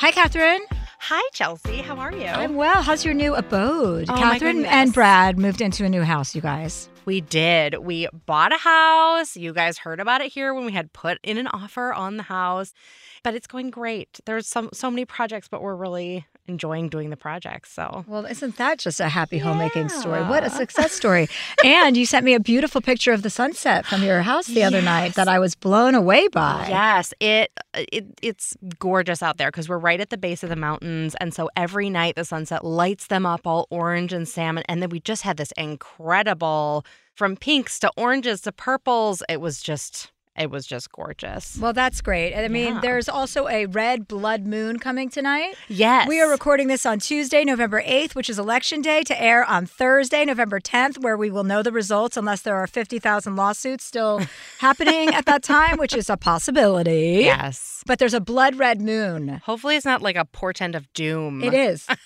Hi, Catherine. Hi, Chelsea. How are you? I'm well. How's your new abode? Oh, Catherine and Brad moved into a new house, you guys. we did. We bought a house. You guys heard about it here when we had put in an offer on the house. But it's going great. There's some so many projects, but we're really enjoying doing the projects. So Well, isn't that just a happy homemaking story? What a success story. and you sent me a beautiful picture of the sunset from your house the other night that I was blown away by. Yes, it, it it's gorgeous out there because we're right at the base of the mountains, and so every night the sunset lights them up all orange and salmon, and then we just had this incredible from pinks to oranges to purples. It was just it was just gorgeous. Well, that's great. And I mean, Yeah. there's also a red blood moon coming tonight. Yes, We are recording this on Tuesday, November 8th, which is election day, to air on Thursday, November 10th, where we will know the results unless there are 50,000 lawsuits still happening at that time, which is a possibility. yes. But there's a blood red moon. Hopefully, it's not like a portent of doom. It is.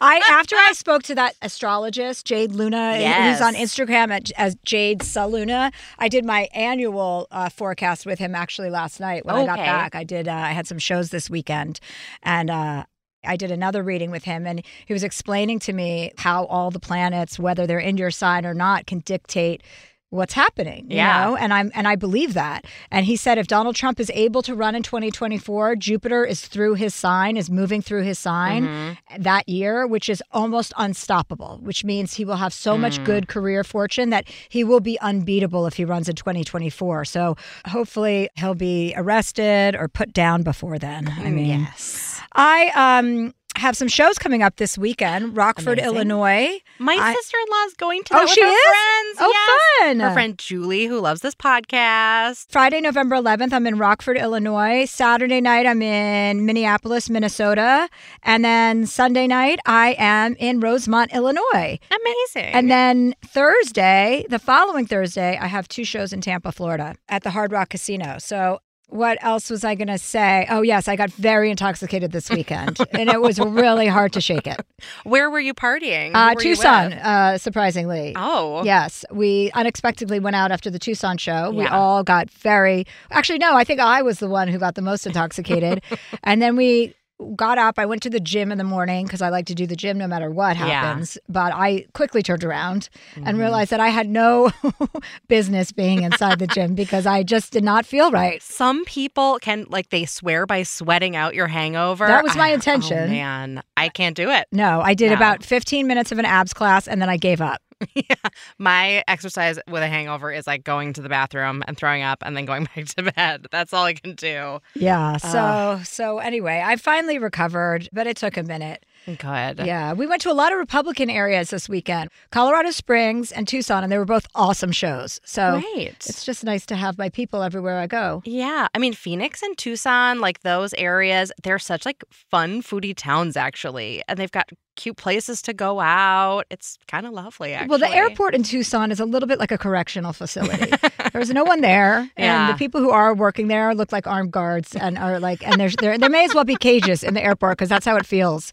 I after I spoke to that astrologist Jade Luna, who's on Instagram at, as Jade Saluna. I did my annual uh, forecast with him actually last night when I got back. I did. Uh, I had some shows this weekend, and. Uh, I did another reading with him, and he was explaining to me how all the planets, whether they're in your sign or not, can dictate what's happening. You Yeah. know? and I'm and I believe that. And he said if Donald Trump is able to run in 2024, Jupiter is through his sign, is moving through his sign Mm-hmm. that year, which is almost unstoppable. Which means he will have so Mm. much good career fortune that he will be unbeatable if he runs in 2024. So hopefully he'll be arrested or put down before then. I mean, yes. I um have some shows coming up this weekend. Rockford, Amazing. Illinois. My I- sister-in-law's going to Oh, she her is? friends. Oh, yes. fun. Her friend Julie, who loves this podcast. Friday, November 11th, I'm in Rockford, Illinois. Saturday night, I'm in Minneapolis, Minnesota. And then Sunday night, I am in Rosemont, Illinois. Amazing. And then Thursday, the following Thursday, I have two shows in Tampa, Florida at the Hard Rock Casino. So What else was I going to say? Oh, yes, I got very intoxicated this weekend, and it was really hard to shake it. Where were you partying? Uh, were Tucson, with? uh, surprisingly. Oh. Yes, we unexpectedly went out after the Tucson show. We all got very, actually, no, I think I was the one who got the most intoxicated. and then we got up. I went to the gym in the morning because I like to do the gym no matter what Yeah. happens. But I quickly turned around Mm-hmm. and realized that I had no business being inside the gym because I just did not feel right. Some people can like they swear by sweating out your hangover. That was my I- intention. Oh, man, I can't do it. No, I did No. about 15 minutes of an abs class and then I gave up. My exercise with a hangover is like going to the bathroom and throwing up and then going back to bed. That's all I can do. Yeah. So, so anyway, I finally recovered, but it took a minute. Good. Yeah, we went to a lot of Republican areas this weekend Colorado Springs and Tucson, and they were both awesome shows. So Great. it's just nice to have my people everywhere I go. Yeah, I mean Phoenix and Tucson, like those areas, they're such like fun foodie towns actually, and they've got cute places to go out. It's kind of lovely actually. Well, the airport in Tucson is a little bit like a correctional facility. There's no one there, and the people who are working there look like armed guards and are like, and there's there there may as well be cages in the airport because that's how it feels.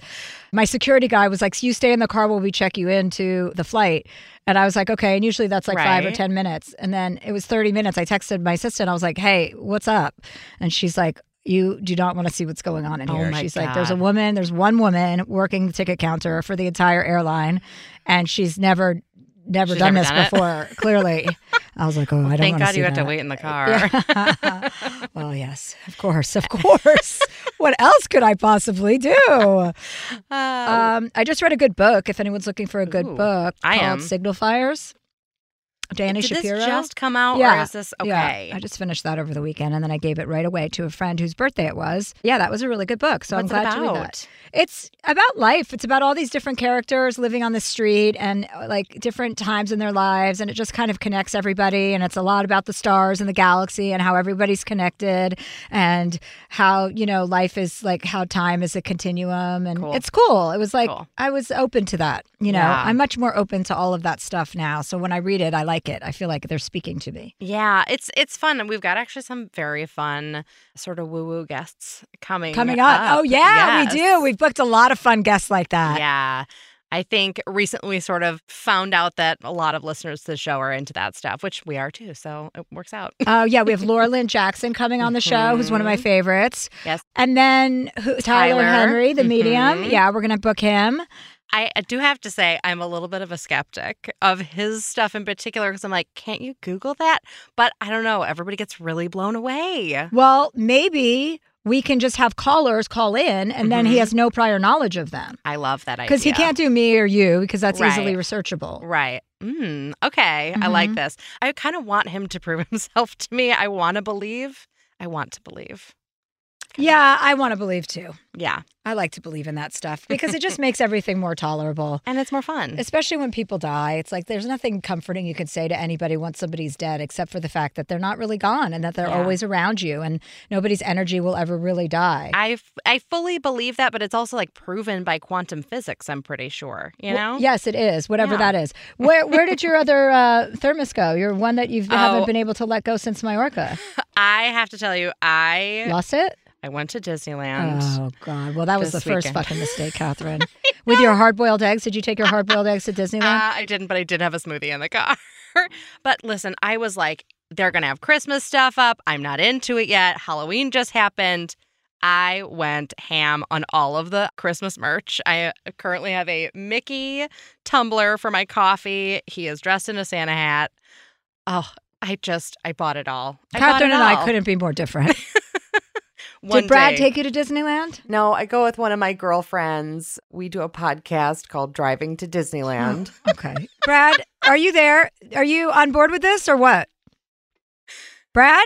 My security guy was like, "You stay in the car while we check you into the flight." And I was like, okay. And usually that's like five or 10 minutes. And then it was 30 minutes. I texted my assistant. I was like, hey, what's up? And she's like, you do not want to see what's going on in Oh here. my she's like, there's a woman, there's one woman working the ticket counter for the entire airline. And she's never, never She's done never this done before, clearly. I was like, oh, I don't Thank God you had to wait in the car. Yeah. well, yes, of course, of course. what else could I possibly do? Um, I just read a good book. If anyone's looking for a good Ooh, book, I called am. Signal Fires. Dani Did Shapiro. this just come out, Yeah, or is this Yeah. I just finished that over the weekend, and then I gave it right away to a friend whose birthday it was. Yeah, that was a really good book. So What's I'm glad to read that. It's about life. It's about all these different characters living on the street and uh, like different times in their lives, and it just kind of connects everybody. And it's a lot about the stars and the galaxy and how everybody's connected, and how you know life is like how time is a continuum, and Cool. it's cool. It was like Cool. I was open to that. You know, Yeah. I'm much more open to all of that stuff now. So when I read it, I like it. I feel like they're speaking to me. Yeah, it's it's fun, and we've got actually some very fun sort of woo woo guests coming coming up. Oh yeah, Yes. we do. We've booked a lot of fun guests like that. Yeah. I think recently sort of found out that a lot of listeners to the show are into that stuff, which we are too. So it works out. Oh yeah, we have Laura Lynne Jackson coming on the show, who's one of my favorites. Yes. And then who, Tyler, Tyler. Henry, the medium. Mhm. Yeah, we're gonna book him. I do have to say I'm a little bit of a skeptic of his stuff in particular because I'm like, can't you Google that? But I don't know. Everybody gets really blown away. Well, maybe we can just have callers call in, and then he Mhm. has no prior knowledge of them I love that idea because he can't do me or you because that's Right. easily researchable. Right. Mm, okay. I like Mhm. this. I kind of want him to prove himself to me. I want to believe. I want to believe. Yeah, I want to believe too. Yeah. I like to believe in that stuff because it just makes everything more tolerable. And it's more fun. Especially when people die. It's like there's nothing comforting you can say to anybody once somebody's dead except for the fact that they're not really gone and that they're Yeah. always around you and nobody's energy will ever really die. I, f- I fully believe that, but it's also like proven by quantum physics, I'm pretty sure. You know? Well, yes, it is. Whatever Yeah. that is. Where where did your other uh, thermos go? Your one that you haven't Oh. been able to let go since Majorca. I have to tell you, I Lost it? I went to Disneyland. Oh God! Well, that was the first weekend. fucking mistake, Catherine. With your hard boiled eggs, did you take your hard boiled eggs to Disneyland? Uh, I didn't, but I did have a smoothie in the car. but listen, I was like, they're going to have Christmas stuff up. I'm not into it yet. Halloween just happened. I went ham on all of the Christmas merch. I currently have a Mickey tumbler for my coffee. He is dressed in a Santa hat. Oh, I just, I bought it all. I Catherine it and I couldn't be more different. One did Brad day- take you to Disneyland? No, I go with one of my girlfriends. We do a podcast called Driving to Disneyland. Oh, okay. Brad, are you there? Are you on board with this or what? Brad?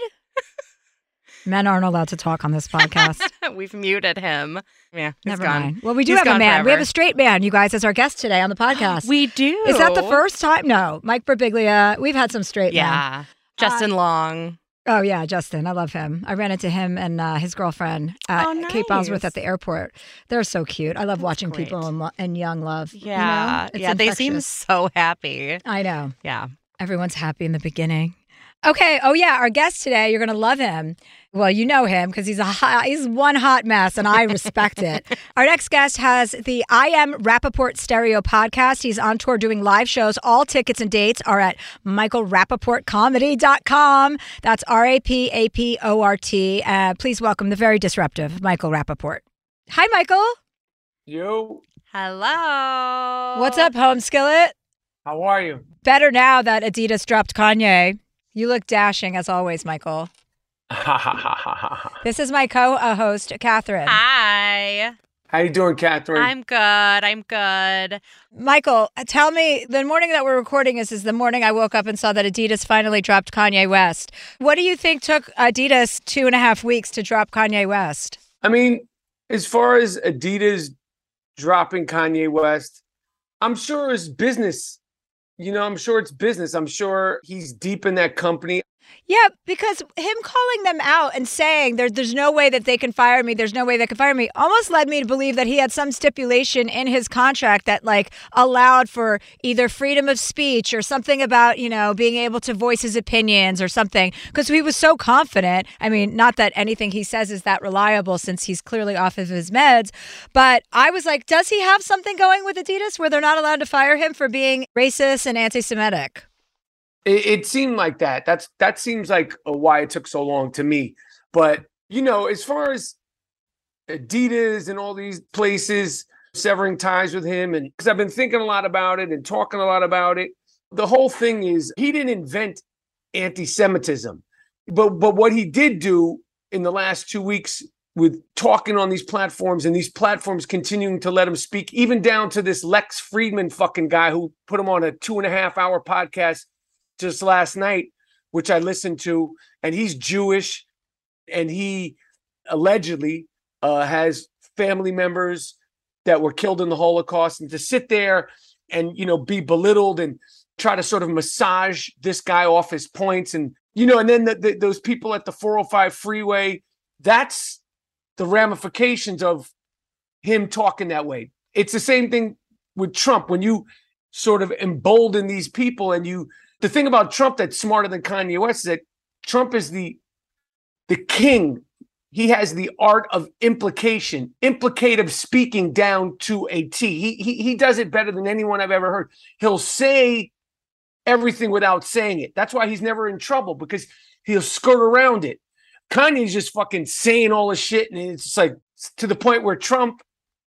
Men aren't allowed to talk on this podcast. We've muted him. Yeah, he's Never gone. mind. Well, we do He's have a man. We have a straight man, you guys, as our guest today on the podcast. We do. Is that the first time? No. Mike Birbiglia. We've had some straight men. Yeah. Justin uh, Long. Oh yeah, Justin. I love him. I ran into him and uh, his girlfriend at Oh, Kate Bosworth at the airport. They're so cute. I love watching great. people in, lo- in young love. you know? Yeah. Yeah. They seem so happy. I know. Yeah. Everyone's happy in the beginning. Okay. Oh yeah, our guest today, you're going to love him. Well, you know him because he's a hot, he's one hot mess, and I respect it. Our next guest has the I Am Rapaport Stereo podcast. He's on tour doing live shows. All tickets and dates are at michaelrapaportcomedy.com. That's R A P A P O R T. Uh, please welcome the very disruptive Michael Rapaport. Hi, Michael. You, Hello. What's up, home skillet? how are you? Better now that Adidas dropped Kanye. You look dashing as always, Michael. This is my co-host, Catherine. Hi. How you doing, Catherine? I'm good. I'm good. Michael, tell me the morning that we're recording this is the morning I woke up and saw that Adidas finally dropped Kanye West. What do you think took Adidas two and a half weeks to drop Kanye West? I mean, as far as Adidas dropping Kanye West, I'm sure it's business. You know, I'm sure it's business. I'm sure he's deep in that company. Yeah, because him calling them out and saying there, there's no way that they can fire me, there's no way they can fire me, almost led me to believe that he had some stipulation in his contract that like allowed for either freedom of speech or something about you know being able to voice his opinions or something. Because he was so confident. I mean, not that anything he says is that reliable since he's clearly off of his meds, but I was like, does he have something going with Adidas where they're not allowed to fire him for being racist and anti-Semitic? It, it seemed like that. That's that seems like why it took so long to me. But you know, as far as Adidas and all these places severing ties with him, and because I've been thinking a lot about it and talking a lot about it, the whole thing is he didn't invent anti-Semitism, but but what he did do in the last two weeks with talking on these platforms and these platforms continuing to let him speak, even down to this Lex Fridman fucking guy who put him on a two and a half hour podcast just last night, which I listened to, and he's Jewish, and he allegedly uh, has family members that were killed in the Holocaust, and to sit there and you know be belittled and try to sort of massage this guy off his points, and you know, and then the, the, those people at the 405 freeway, that's the ramifications of him talking that way. It's the same thing with Trump when you sort of embolden these people and you the thing about Trump that's smarter than Kanye West is that Trump is the the king. He has the art of implication, implicative speaking down to a T. He, he he does it better than anyone I've ever heard. He'll say everything without saying it. That's why he's never in trouble because he'll skirt around it. Kanye's just fucking saying all this shit, and it's like to the point where Trump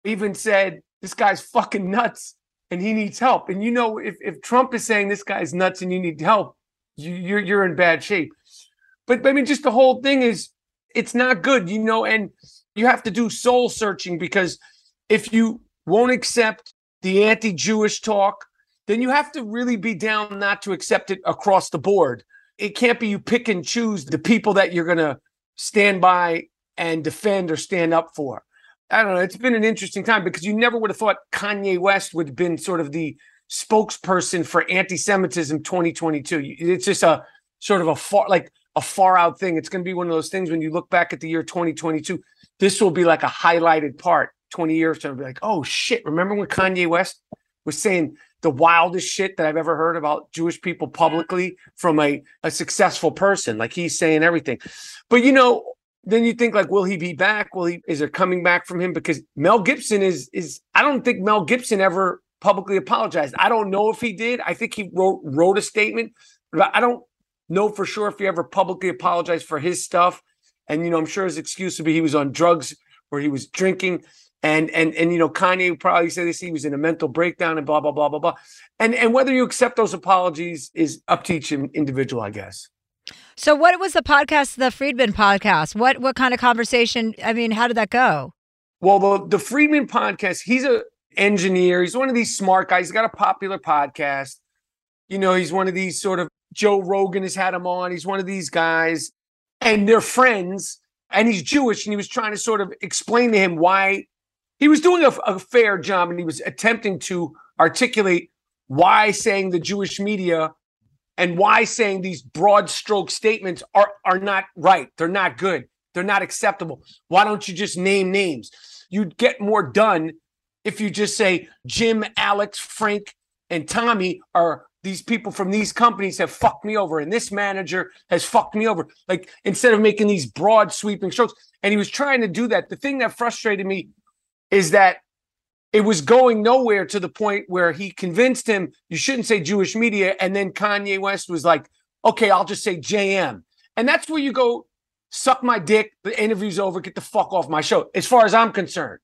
even said, "This guy's fucking nuts." And he needs help. And you know, if, if Trump is saying this guy's nuts and you need help, you, you're you're in bad shape. But I mean, just the whole thing is it's not good, you know, and you have to do soul searching because if you won't accept the anti-Jewish talk, then you have to really be down not to accept it across the board. It can't be you pick and choose the people that you're gonna stand by and defend or stand up for. I don't know. It's been an interesting time because you never would have thought Kanye West would have been sort of the spokesperson for anti-Semitism 2022. It's just a sort of a far like a far out thing. It's going to be one of those things when you look back at the year 2022. This will be like a highlighted part 20 years from be like, oh shit, remember when Kanye West was saying the wildest shit that I've ever heard about Jewish people publicly from a, a successful person? Like he's saying everything. But you know, then you think like, will he be back? Will he? Is there coming back from him? Because Mel Gibson is is. I don't think Mel Gibson ever publicly apologized. I don't know if he did. I think he wrote wrote a statement, but I don't know for sure if he ever publicly apologized for his stuff. And you know, I'm sure his excuse would be he was on drugs or he was drinking. And and and you know, Kanye probably say this. He was in a mental breakdown and blah blah blah blah blah. And and whether you accept those apologies is up to each individual, I guess. So, what was the podcast, the Fridman podcast? What what kind of conversation? I mean, how did that go? Well, the the Fridman podcast. He's a engineer. He's one of these smart guys. He's got a popular podcast. You know, he's one of these sort of Joe Rogan has had him on. He's one of these guys, and they're friends. And he's Jewish, and he was trying to sort of explain to him why he was doing a, a fair job, and he was attempting to articulate why saying the Jewish media and why saying these broad stroke statements are are not right. They're not good. They're not acceptable. Why don't you just name names? You'd get more done if you just say Jim, Alex, Frank, and Tommy are these people from these companies have fucked me over, and this manager has fucked me over. Like instead of making these broad sweeping strokes, and he was trying to do that. The thing that frustrated me is that it was going nowhere to the point where he convinced him you shouldn't say Jewish media, and then Kanye West was like, "Okay, I'll just say JM," and that's where you go. Suck my dick. The interview's over. Get the fuck off my show. As far as I'm concerned,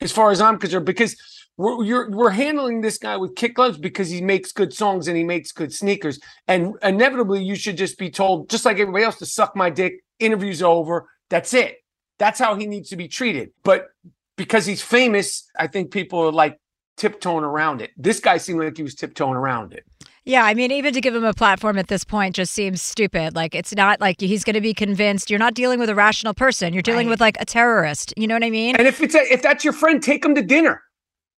as far as I'm concerned, because we're we're handling this guy with kick gloves because he makes good songs and he makes good sneakers, and inevitably you should just be told, just like everybody else, to suck my dick. Interview's over. That's it. That's how he needs to be treated. But because he's famous, I think people are like tiptoeing around it. This guy seemed like he was tiptoeing around it. Yeah, I mean, even to give him a platform at this point just seems stupid. Like, it's not like he's going to be convinced. You're not dealing with a rational person. You're dealing Right. with like a terrorist. You know what I mean? And if it's a, if that's your friend, take him to dinner.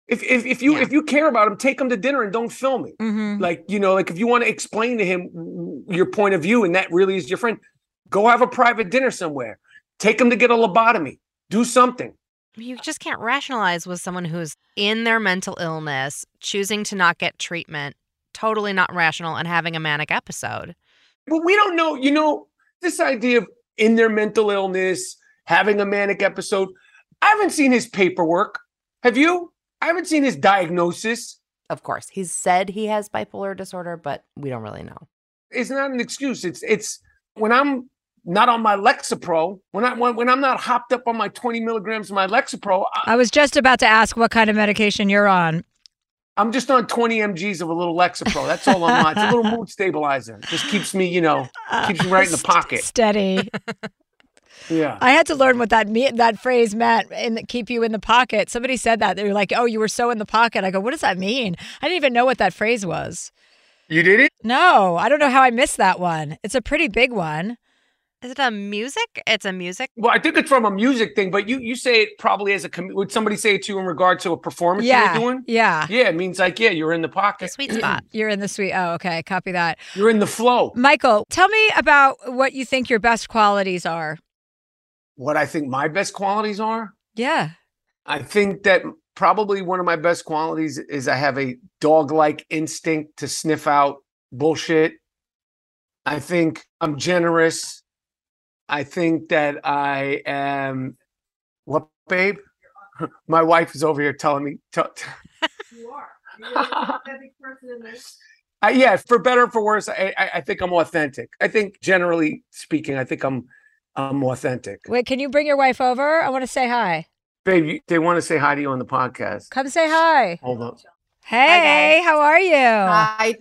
If if if you Yeah. if you care about him, take him to dinner and don't film it. Mhm. Like you know, like if you want to explain to him your point of view, and that really is your friend, go have a private dinner somewhere. Take him to get a lobotomy. Do something. You just can't rationalize with someone who's in their mental illness, choosing to not get treatment, totally not rational, and having a manic episode. But we don't know. You know, this idea of in their mental illness, having a manic episode. I haven't seen his paperwork. Have you? I haven't seen his diagnosis. Of course, he's said he has bipolar disorder, but we don't really know. it's not an excuse. It's it's when I'm not on my Lexapro, when I when, when I'm not hopped up on my 20 milligrams of my Lexapro, I, I was just about to ask what kind of medication you're on. I'm just on 20 mgs of a little Lexapro. That's all I'm on. It's a little mood stabilizer. Just keeps me, you know, uh, keeps me right in the pocket. Steady. Yeah. I had to learn what that me- that phrase meant and keep you in the pocket. Somebody said that. They were like, "Oh, you were so in the pocket." I go, "What does that mean?" I didn't even know what that phrase was. You did it? No, I don't know how I missed that one. It's a pretty big one. Is it a music? It's a music. Well, I think it's from a music thing, but you you say it probably as a com- would somebody say it to you in regard to a performance yeah, you're doing? yeah. Yeah, it means like yeah, you're in the The pocket. sweet spot. You're in the sweet. Oh, okay. Copy that. You're in the flow. Michael, tell me about what you think your best qualities are. What I think my best qualities are? Yeah. I think that probably one of my best qualities is I have a dog like instinct to sniff out bullshit. I think I'm generous. I think that I am what, babe? My wife is over here telling me. Tell, you are. Uh, yeah, for better or for worse, I, I, I think I'm authentic. I think, generally speaking, I think I'm I'm authentic. Wait, can you bring your wife over? I want to say hi. Babe, you, they want to say hi to you on the podcast. Come say hi. Hold on. Hey, how are you? Hi.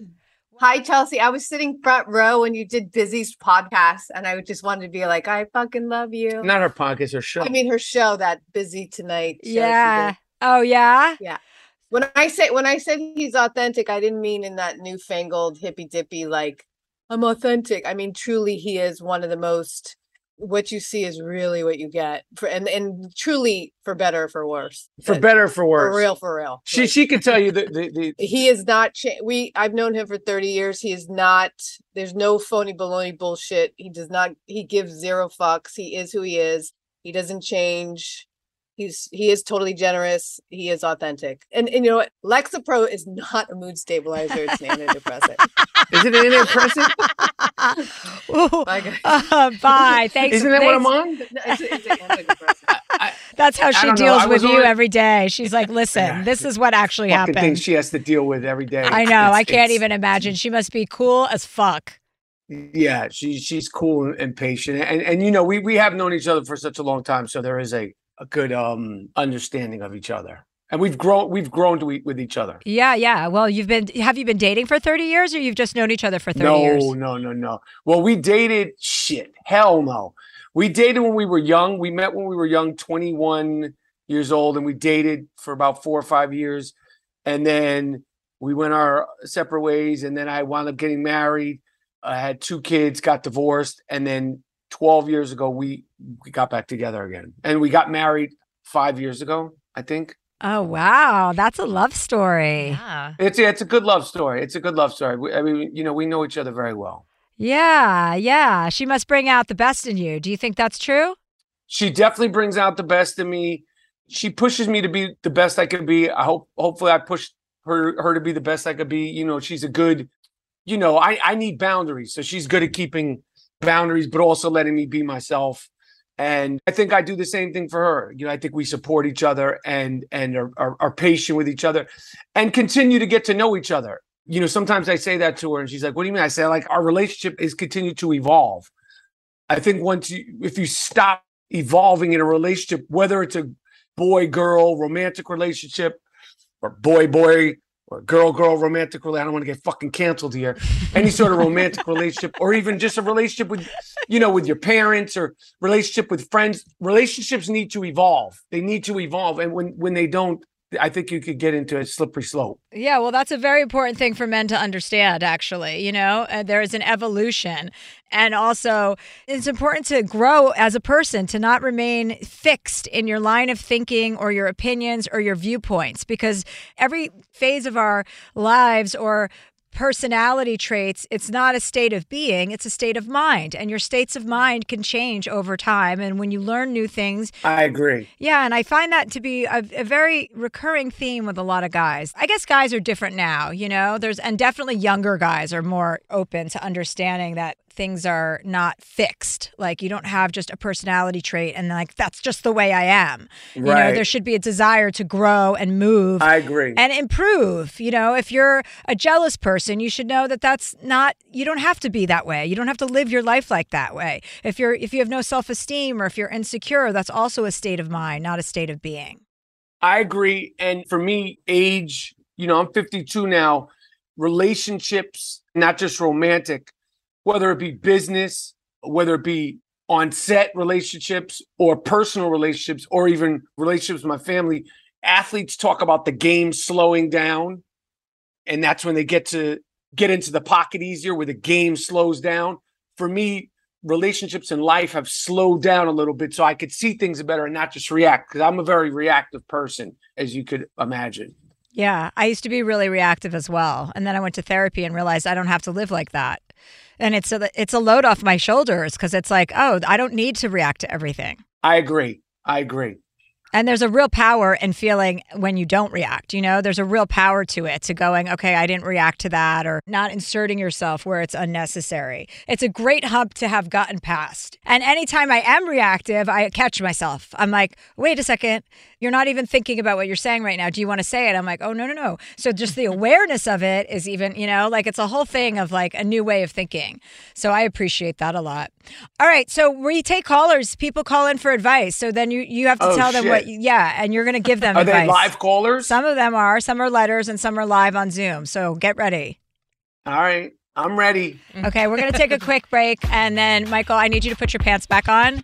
Hi, Chelsea. I was sitting front row when you did Busy's podcast, and I just wanted to be like, I fucking love you. Not her podcast, her show. I mean, her show, that Busy Tonight. yeah. Oh, yeah. Yeah. When I say when I said he's authentic, I didn't mean in that newfangled hippy dippy like I'm authentic. I mean, truly, he is one of the most. What you see is really what you get, for, and and truly for better or for worse. for But better or for worse. for real, for real. She Like, she can tell you that the, the he is not cha- we i've known him for 30 years he is not there's no phony baloney bullshit he does not he gives zero fucks he is who he is he doesn't change he's he is totally generous he is authentic and and you know what lexapro is not a mood stabilizer it's an antidepressant is it an antidepressant? Ooh, Bye, guys. uh, bye. Thanks. Isn't that what I'm on? It's, it's an antidepressant That's how she deals with you on- every day. She's like, listen, Yeah. this is what actually Fucking things she has to deal with every day. I know. It's- I can't even imagine. She must be cool as fuck. Yeah, she she's cool and, and patient, and and you know we we have known each other for such a long time, so there is a a good um understanding of each other, and we've grown we've grown to eat with each other. Yeah, yeah. Well, you've been have you been dating for 30 years or you've just known each other for 30 no, years? no, no, no. No. Well, we dated shit. Hell no. We dated when we were young. We met when we were young, 21 years old, and we dated for about four or five years. And then we went our separate ways. And then I wound up getting married. I had two kids, got divorced, and then 12 years ago we we got back together again. And we got married five years ago, I think. Oh, wow. That's a love story. Yeah. It's it's a good love story. It's a good love story. We- I mean, you know, we know each other very well. Yeah, yeah. She must bring out the best in you. Do you think that's true? she definitely brings out the best in me. She pushes me to be the best I could be. I hope hopefully I push her her to be the best I could be. You know, she's a good you know, I, I need boundaries. So she's good at keeping boundaries, but also letting me be myself. And I think I do the same thing for her. You know, I think we support each other and and are, are, are patient with each other and continue to get to know each other. You know, sometimes I say that to her and she's like, What do you mean? I say, like, our relationship is continue to evolve. I think once you if you stop evolving in a relationship, whether it's a boy girl romantic relationship or boy boy or girl girl romantic relationship. I don't want to get fucking canceled here. Any sort of romantic relationship, or even just a relationship with, you know, with your parents or relationship with friends. Relationships need to evolve. They need to evolve, and when when they don't, I think you could get into a slippery slope. Yeah, well, that's a very important thing for men to understand, actually. You know, uh, there is an evolution. And also, it's important to grow as a person, to not remain fixed in your line of thinking or your opinions or your viewpoints, because every phase of our lives or personality traits, it's not a state of being, it's a state of mind. And your states of mind can change over time. And when you learn new things, I agree. Yeah. And I find that to be a, a very recurring theme with a lot of guys. I guess guys are different now, you know, there's, and definitely younger guys are more open to understanding that things are not fixed. Like you don't have just a personality trait and like that's just the way I am. You know, there should be a desire to grow and move I agree. and improve. You know, if you're a jealous person, you should know that that's not you don't have to be that way. You don't have to live your life like that way. If you're if you have no self-esteem or if you're insecure, that's also a state of mind, not a state of being. I agree. And for me, age, you know, I'm 52 now. Relationships, not just romantic, whether it be business, whether it be on set relationships or personal relationships, or even relationships with my family, athletes talk about the game slowing down. And that's when they get to get into the pocket easier, where the game slows down. For me, relationships in life have slowed down a little bit so I could see things better and not just react because I'm a very reactive person, as you could imagine. Yeah, I used to be really reactive as well, and then I went to therapy and realized I don't have to live like that. And it's a it's a load off my shoulders because it's like, oh, I don't need to react to everything. I agree. I agree. And there's a real power in feeling when you don't react. You know, there's a real power to it, to going, okay, I didn't react to that, or not inserting yourself where it's unnecessary. It's a great hump to have gotten past. And anytime I am reactive, I catch myself. I'm like, wait a second, you're not even thinking about what you're saying right now. Do you want to say it? I'm like, oh, no, no, no. So just the awareness of it is even, you know, like it's a whole thing of like a new way of thinking. So I appreciate that a lot. All right. So we take callers, people call in for advice. So then you, you have to Oh, tell them what, yeah, and you're going to give them Are advice. they live callers? Some of them are, some are letters, and some are live on Zoom. So get ready. All right. I'm ready. Okay, we're going to take a quick break. And then, Michael, I need you to put your pants back on.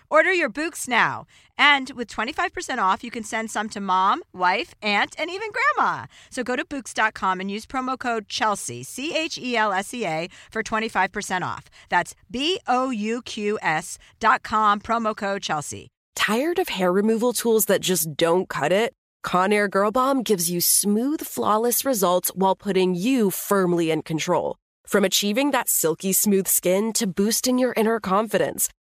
Order your Bouqs now. And with 25% off, you can send some to mom, wife, aunt, and even grandma. So go to Bouqs.com and use promo code Chelsea, C H E L S E A, for 25% off. That's B O U Q S dot com, promo code Chelsea. Tired of hair removal tools that just don't cut it? Conair Girl Bomb gives you smooth, flawless results while putting you firmly in control. From achieving that silky smooth skin to boosting your inner confidence,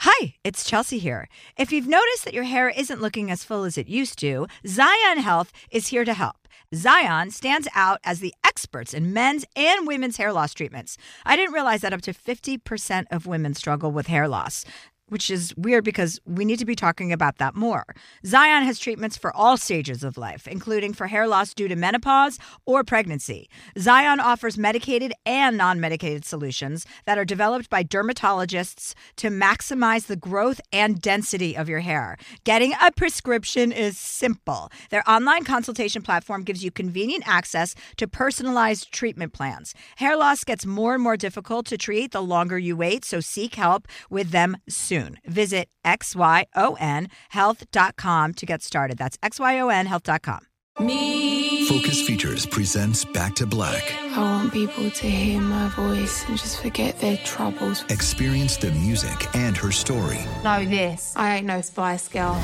Hi, it's Chelsea here. If you've noticed that your hair isn't looking as full as it used to, Xyon Health is here to help. Xyon stands out as the experts in men's and women's hair loss treatments. I didn't realize that up to 50% of women struggle with hair loss which is weird because we need to be talking about that more. Xyon has treatments for all stages of life, including for hair loss due to menopause or pregnancy. Xyon offers medicated and non medicated solutions that are developed by dermatologists to maximize the growth and density of your hair. Getting a prescription is simple. Their online consultation platform gives you convenient access to personalized treatment plans. Hair loss gets more and more difficult to treat the longer you wait, so seek help with them soon soon. Visit xyonhealth.com to get started. That's xyonhealth.com. Me. Focus Features presents Back to Black. I want people to hear my voice and just forget their troubles. Experience the music and her story. Know this. I ain't no Spice Girl.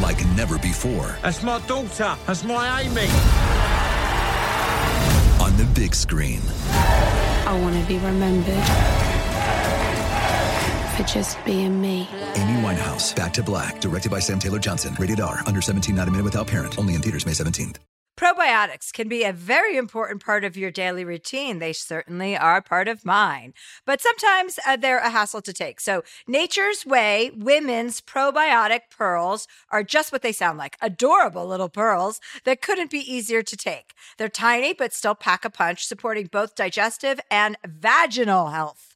Like never before. That's my daughter. That's my Amy. On the big screen. I want to be remembered for just being me. Amy Winehouse, Back to Black, directed by Sam Taylor Johnson. Rated R, under 17, not a minute without parent. Only in theaters May 17th. Probiotics can be a very important part of your daily routine. They certainly are part of mine, but sometimes uh, they're a hassle to take. So, Nature's Way women's probiotic pearls are just what they sound like adorable little pearls that couldn't be easier to take. They're tiny, but still pack a punch, supporting both digestive and vaginal health.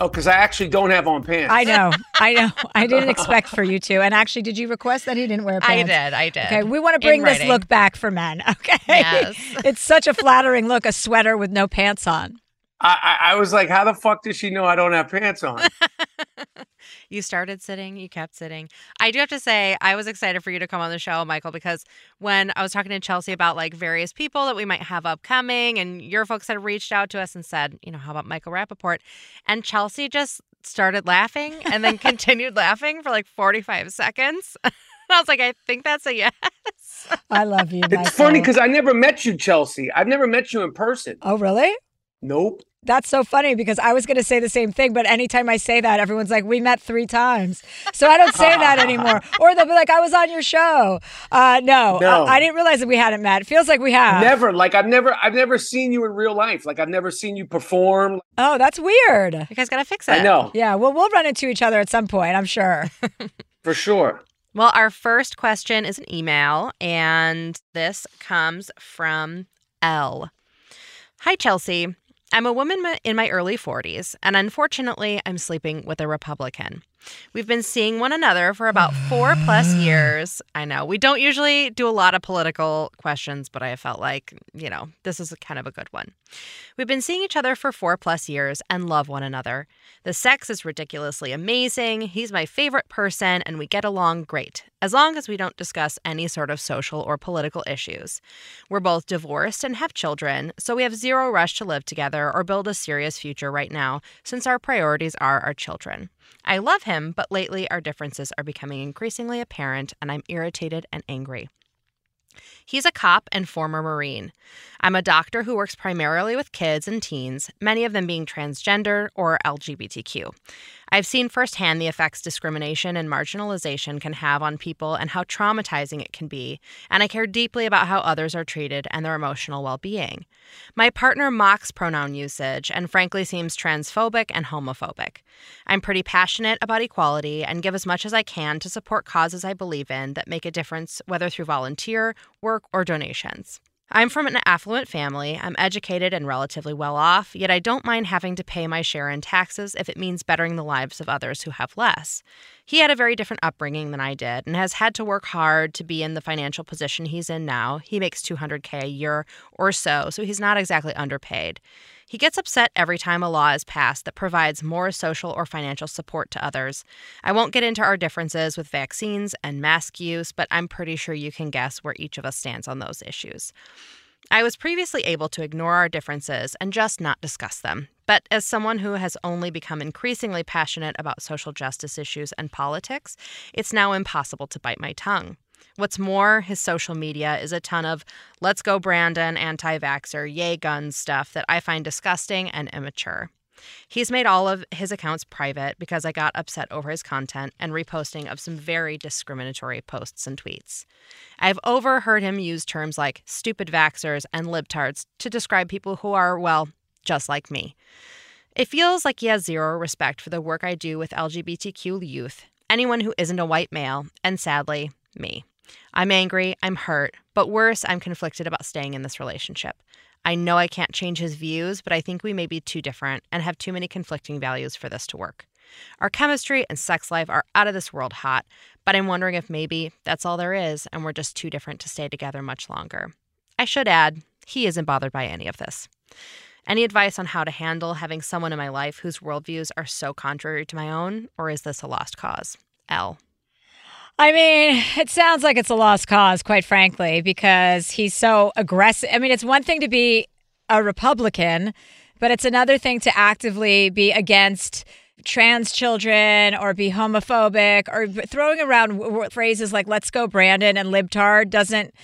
Oh, because I actually don't have on pants. I know. I know. I didn't expect for you to. And actually, did you request that he didn't wear pants? I did. I did. Okay. We want to bring this look back for men. Okay. Yes. it's such a flattering look, a sweater with no pants on. I, I, I was like, how the fuck does she know I don't have pants on? you started sitting, you kept sitting. I do have to say, I was excited for you to come on the show, Michael, because when I was talking to Chelsea about like various people that we might have upcoming, and your folks had reached out to us and said, you know, how about Michael Rapaport? And Chelsea just started laughing and then continued laughing for like 45 seconds. I was like, I think that's a yes. I love you. It's funny because I never met you, Chelsea. I've never met you in person. Oh, really? Nope. That's so funny because I was going to say the same thing, but anytime I say that, everyone's like, "We met three times," so I don't say that anymore. Or they'll be like, "I was on your show." Uh, no, No. I, I didn't realize that we hadn't met. It feels like we have. Never. Like I've never I've never seen you in real life. Like I've never seen you perform. Oh, that's weird. You guys got to fix it. I know. Yeah, well, we'll run into each other at some point, I'm sure. For sure. Well, our first question is an email, and this comes from L. Hi, Chelsea. I'm a woman in my early 40s, and unfortunately, I'm sleeping with a Republican. We've been seeing one another for about four plus years. I know we don't usually do a lot of political questions, but I felt like, you know, this is a kind of a good one. We've been seeing each other for four plus years and love one another. The sex is ridiculously amazing. He's my favorite person, and we get along great, as long as we don't discuss any sort of social or political issues. We're both divorced and have children, so we have zero rush to live together or build a serious future right now, since our priorities are our children. I love him, but lately our differences are becoming increasingly apparent, and I'm irritated and angry. He's a cop and former Marine. I'm a doctor who works primarily with kids and teens, many of them being transgender or LGBTQ. I've seen firsthand the effects discrimination and marginalization can have on people and how traumatizing it can be, and I care deeply about how others are treated and their emotional well being. My partner mocks pronoun usage and frankly seems transphobic and homophobic. I'm pretty passionate about equality and give as much as I can to support causes I believe in that make a difference, whether through volunteer, work, or donations. I'm from an affluent family. I'm educated and relatively well off, yet I don't mind having to pay my share in taxes if it means bettering the lives of others who have less. He had a very different upbringing than I did and has had to work hard to be in the financial position he's in now. He makes 200K a year or so, so he's not exactly underpaid. He gets upset every time a law is passed that provides more social or financial support to others. I won't get into our differences with vaccines and mask use, but I'm pretty sure you can guess where each of us stands on those issues. I was previously able to ignore our differences and just not discuss them. But as someone who has only become increasingly passionate about social justice issues and politics, it's now impossible to bite my tongue. What's more, his social media is a ton of let's go Brandon, anti vaxxer, yay guns stuff that I find disgusting and immature. He's made all of his accounts private because I got upset over his content and reposting of some very discriminatory posts and tweets. I've overheard him use terms like stupid vaxxers and libtards to describe people who are, well, just like me. It feels like he has zero respect for the work I do with LGBTQ youth, anyone who isn't a white male, and sadly, me. I'm angry, I'm hurt, but worse, I'm conflicted about staying in this relationship. I know I can't change his views, but I think we may be too different and have too many conflicting values for this to work. Our chemistry and sex life are out of this world hot, but I'm wondering if maybe that's all there is and we're just too different to stay together much longer. I should add, he isn't bothered by any of this. Any advice on how to handle having someone in my life whose worldviews are so contrary to my own, or is this a lost cause? L. I mean, it sounds like it's a lost cause, quite frankly, because he's so aggressive. I mean, it's one thing to be a Republican, but it's another thing to actively be against trans children or be homophobic or throwing around phrases like let's go Brandon and libtard doesn't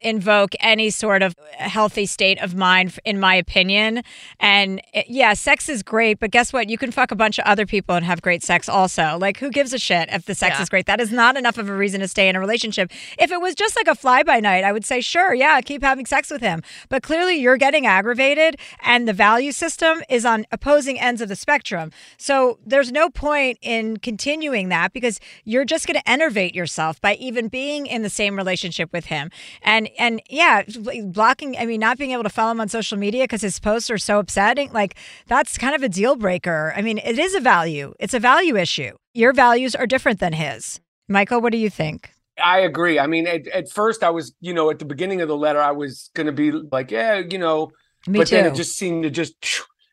invoke any sort of healthy state of mind, in my opinion. And it, eh, yeah, sex is great, but guess what? You can fuck a bunch of other people and have great sex also. Like, who gives a shit if the sex yeah. is great? That is not enough of a reason to stay in a relationship. If it was just like a fly by night, I would say, sure, yeah, keep having sex with him. But clearly, you're getting aggravated, and the value system is on opposing ends of the spectrum. So there's no point in continuing that because you're just going to enervate yourself by even being in the same relationship with him. And and yeah, blocking. I mean, not being able to follow him on social media because his posts are so upsetting. Like that's kind of a deal breaker. I mean, it is a value. It's a value issue. Your values are different than his. Michael, what do you think? I agree. I mean, at, at first, I was, you know, at the beginning of the letter, I was going to be like, yeah, you know, Me but too. then it just seemed to just.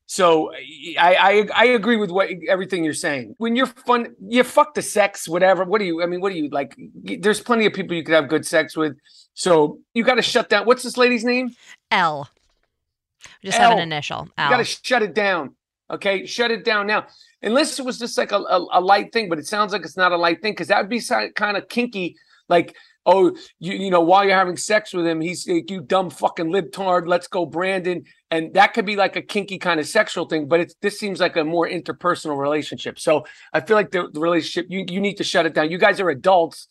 So I, I I agree with what everything you're saying. When you're fun, you fuck the sex, whatever. What do you? I mean, what do you like? There's plenty of people you could have good sex with. So you got to shut down. What's this lady's name? L. Just L. have an initial. L. You got to shut it down. Okay, shut it down now. Unless it was just like a, a, a light thing, but it sounds like it's not a light thing because that would be kind of kinky. Like, oh, you you know, while you're having sex with him, he's like, you dumb fucking libtard. Let's go, Brandon. And that could be like a kinky kind of sexual thing, but it's this seems like a more interpersonal relationship. So I feel like the, the relationship you you need to shut it down. You guys are adults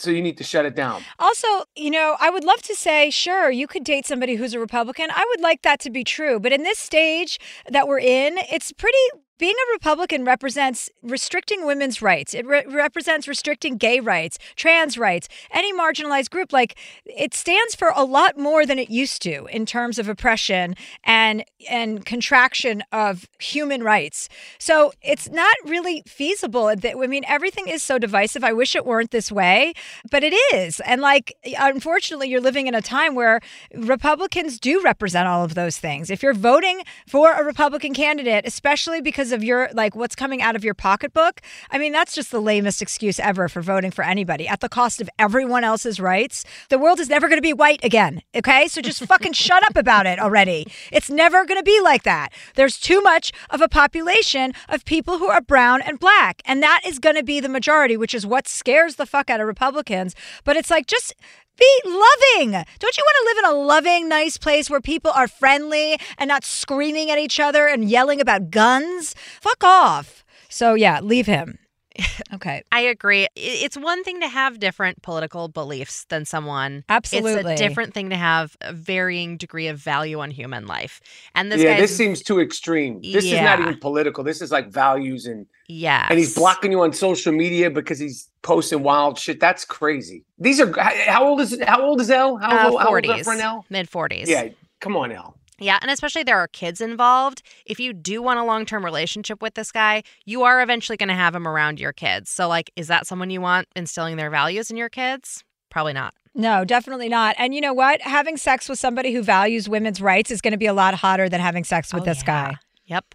so you need to shut it down. Also, you know, I would love to say, sure, you could date somebody who's a Republican. I would like that to be true. But in this stage that we're in, it's pretty being a Republican represents restricting women's rights. It re- represents restricting gay rights, trans rights, any marginalized group. Like it stands for a lot more than it used to in terms of oppression and and contraction of human rights. So it's not really feasible. I mean, everything is so divisive. I wish it weren't this way, but it is. And like, unfortunately, you're living in a time where Republicans do represent all of those things. If you're voting for a Republican candidate, especially because because of your like what's coming out of your pocketbook. I mean, that's just the lamest excuse ever for voting for anybody at the cost of everyone else's rights. The world is never going to be white again. Okay, so just fucking shut up about it already. It's never going to be like that. There's too much of a population of people who are brown and black, and that is going to be the majority, which is what scares the fuck out of Republicans. But it's like just be loving. Don't you want to live in a loving, nice place where people are friendly and not screaming at each other and yelling about guns? Fuck off. So, yeah, leave him. Okay. I agree. It's one thing to have different political beliefs than someone. Absolutely. It's a different thing to have a varying degree of value on human life. And this yeah, this seems too extreme. This is not even political. This is like values and yeah. and he's blocking you on social media because he's posting wild shit. That's crazy. These are how how old is how old is Elle? How, uh, old, how old is her mid 40s. Yeah, come on, Elle. Yeah, and especially there are kids involved. If you do want a long-term relationship with this guy, you are eventually going to have him around your kids. So like is that someone you want instilling their values in your kids? Probably not. No, definitely not. And you know what? Having sex with somebody who values women's rights is going to be a lot hotter than having sex with Oh, this yeah. guy. Yep.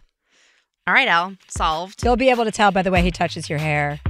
All right, Al, solved. You'll be able to tell by the way he touches your hair.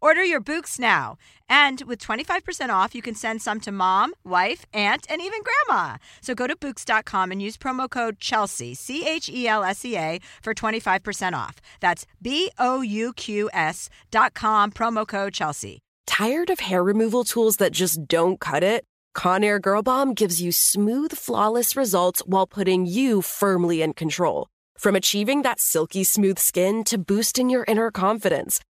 Order your Bouqs now. And with 25% off, you can send some to mom, wife, aunt, and even grandma. So go to Bouqs.com and use promo code Chelsea, C H E L S E A, for 25% off. That's B O U Q S dot com, promo code Chelsea. Tired of hair removal tools that just don't cut it? Conair Girl Bomb gives you smooth, flawless results while putting you firmly in control. From achieving that silky smooth skin to boosting your inner confidence,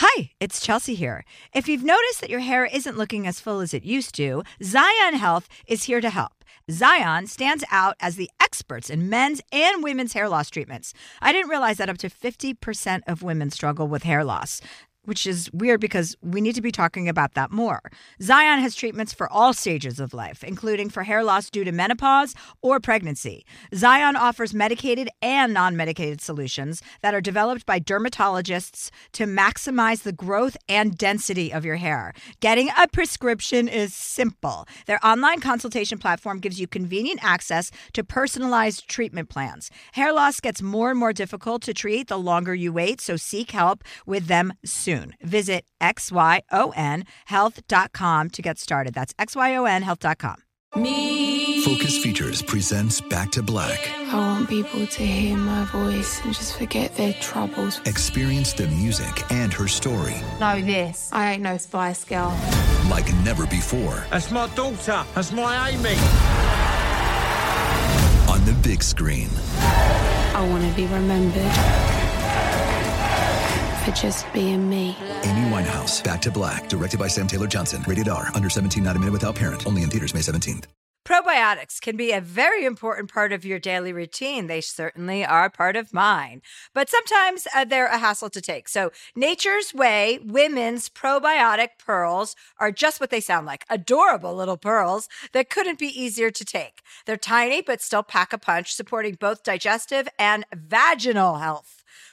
Hi, it's Chelsea here. If you've noticed that your hair isn't looking as full as it used to, Xyon Health is here to help. Xyon stands out as the experts in men's and women's hair loss treatments. I didn't realize that up to 50% of women struggle with hair loss. Which is weird because we need to be talking about that more. Xyon has treatments for all stages of life, including for hair loss due to menopause or pregnancy. Xyon offers medicated and non medicated solutions that are developed by dermatologists to maximize the growth and density of your hair. Getting a prescription is simple. Their online consultation platform gives you convenient access to personalized treatment plans. Hair loss gets more and more difficult to treat the longer you wait, so seek help with them soon. Visit xyonhealth.com to get started. That's xyonhealth.com. Me. Focus Features presents Back to Black. I want people to hear my voice and just forget their troubles. Experience the music and her story Know this. I ain't no Spice Girl. like never before That's my daughter. That's my Amy. on the big screen. I want to be remembered for just being me. Amy Winehouse, Back to Black, directed by Sam Taylor Johnson. Rated R, under 17, not a minute without parent. Only in theaters May 17th. Probiotics can be a very important part of your daily routine. They certainly are part of mine, but sometimes uh, they're a hassle to take. So, Nature's Way women's probiotic pearls are just what they sound like adorable little pearls that couldn't be easier to take. They're tiny, but still pack a punch, supporting both digestive and vaginal health.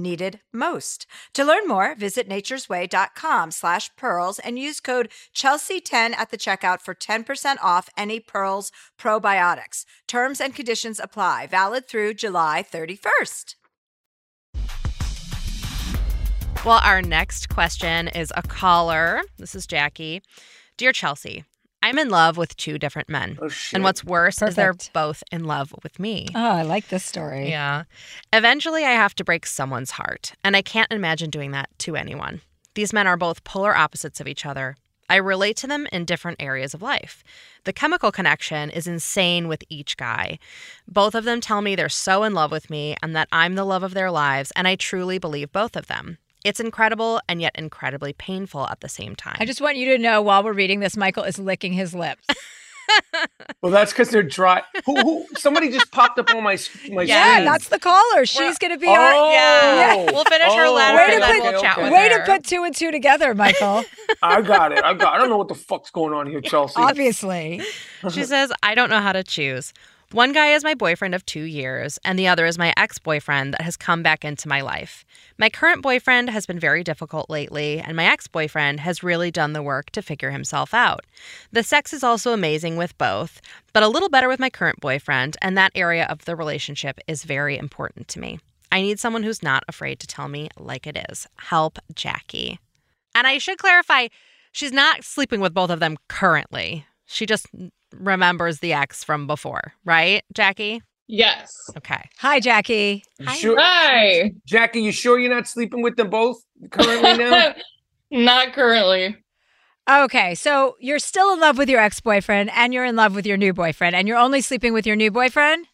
needed most. To learn more, visit naturesway.com slash pearls and use code Chelsea10 at the checkout for 10% off any Pearls probiotics. Terms and conditions apply. Valid through July 31st. Well, our next question is a caller. This is Jackie. Dear Chelsea, I'm in love with two different men. Oh, shit. and what's worse is they're both in love with me. Oh, I like this story. Yeah. Eventually, I have to break someone's heart, and I can't imagine doing that to anyone. These men are both polar opposites of each other. I relate to them in different areas of life. The chemical connection is insane with each guy. Both of them tell me they're so in love with me and that I'm the love of their lives, and I truly believe both of them. It's incredible and yet incredibly painful at the same time. I just want you to know while we're reading this, Michael is licking his lips. Well, that's because they're dry. Who, who? Somebody just popped up on my s- my yeah, screen. that's the caller. She's going to be our. Oh, Yeah. We'll finish her Oh, letter Way to and then put- we'll chat with Way to put two and two together, Michael. I got it. I got. I don't know what the fuck's going on here, Chelsea. Obviously. She says, I don't know how to choose. One guy is my boyfriend of two years, and the other is my ex boyfriend that has come back into my life. My current boyfriend has been very difficult lately, and my ex boyfriend has really done the work to figure himself out. The sex is also amazing with both, but a little better with my current boyfriend, and that area of the relationship is very important to me. I need someone who's not afraid to tell me like it is. Help, Jackie. And I should clarify, she's not sleeping with both of them currently. She just remembers the ex from before, right, Jackie? Yes. Okay. Hi, Jackie. You sure, Hi. Jackie? You sure you're not sleeping with them both currently now? Not currently. Okay, so you're still in love with your ex boyfriend and you're in love with your new boyfriend, and you're only sleeping with your new boyfriend?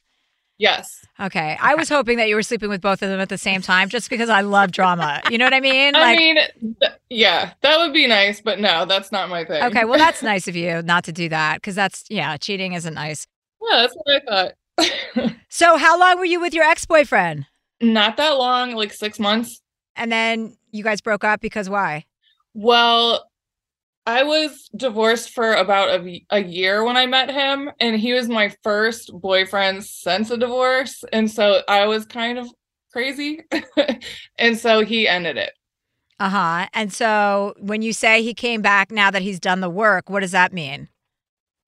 Yes. Okay. I was hoping that you were sleeping with both of them at the same time just because I love drama. You know what I mean? I mean, th- yeah, that would be nice, but no, that's not my thing. okay, well, that's nice of you not to do that because that's, yeah, cheating isn't nice. yeah, that's what I thought. So, how long were you with your ex boyfriend? not that long, like six months. And then you guys broke up because why? Well, I was divorced for about a, a year when I met him, and he was my first boyfriend since a divorce. And so I was kind of crazy. and so he ended it. Uh huh. And so, when you say he came back now that he's done the work, what does that mean?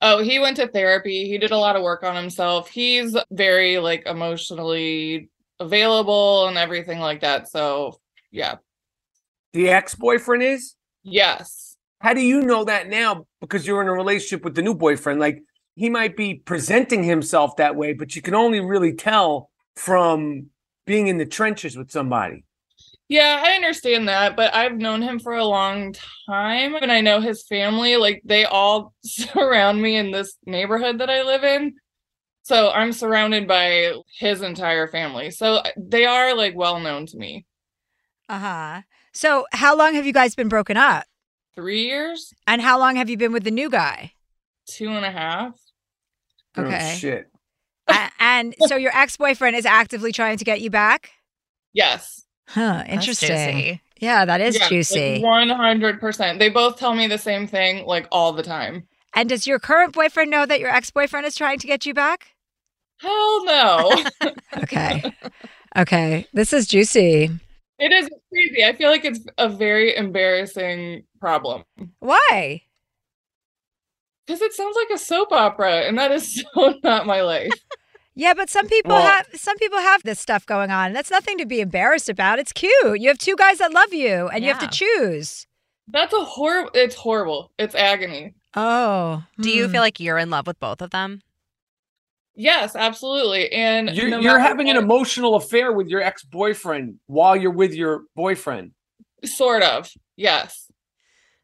Oh, he went to therapy. He did a lot of work on himself. He's very like emotionally available and everything like that. So, yeah. the ex-boyfriend is. Yes. How do you know that now? Because you're in a relationship with the new boyfriend. Like he might be presenting himself that way, but you can only really tell from being in the trenches with somebody. Yeah, I understand that, but I've known him for a long time and I know his family. Like they all surround me in this neighborhood that I live in. So I'm surrounded by his entire family. So they are like well known to me. Uh huh. So, how long have you guys been broken up? Three years, And how long have you been with the new guy? two and a half. Oh, okay. Oh, shit. A- and so, your ex boyfriend is actively trying to get you back? Yes. Huh. That's Interesting. juicy. Yeah, that is Yeah, juicy. One hundred percent. They both tell me the same thing like all the time. and does your current boyfriend know that your ex boyfriend is trying to get you back? Hell no. Okay. okay. This is juicy. it is crazy. I feel like it's a very embarrassing problem Why? because it sounds like a soap opera, and that is so not my life. Yeah, but some people Well- have some people have this stuff going on. That's nothing to be embarrassed about. It's cute. You have two guys that love you and you have to choose. That's a horrible. It's horrible. It's agony. Oh. Do you hmm. feel like you're in love with both of them? Yes, absolutely. And You're, no you're matter having an emotional affair with your ex-boyfriend while you're with your boyfriend. sort of. Yes.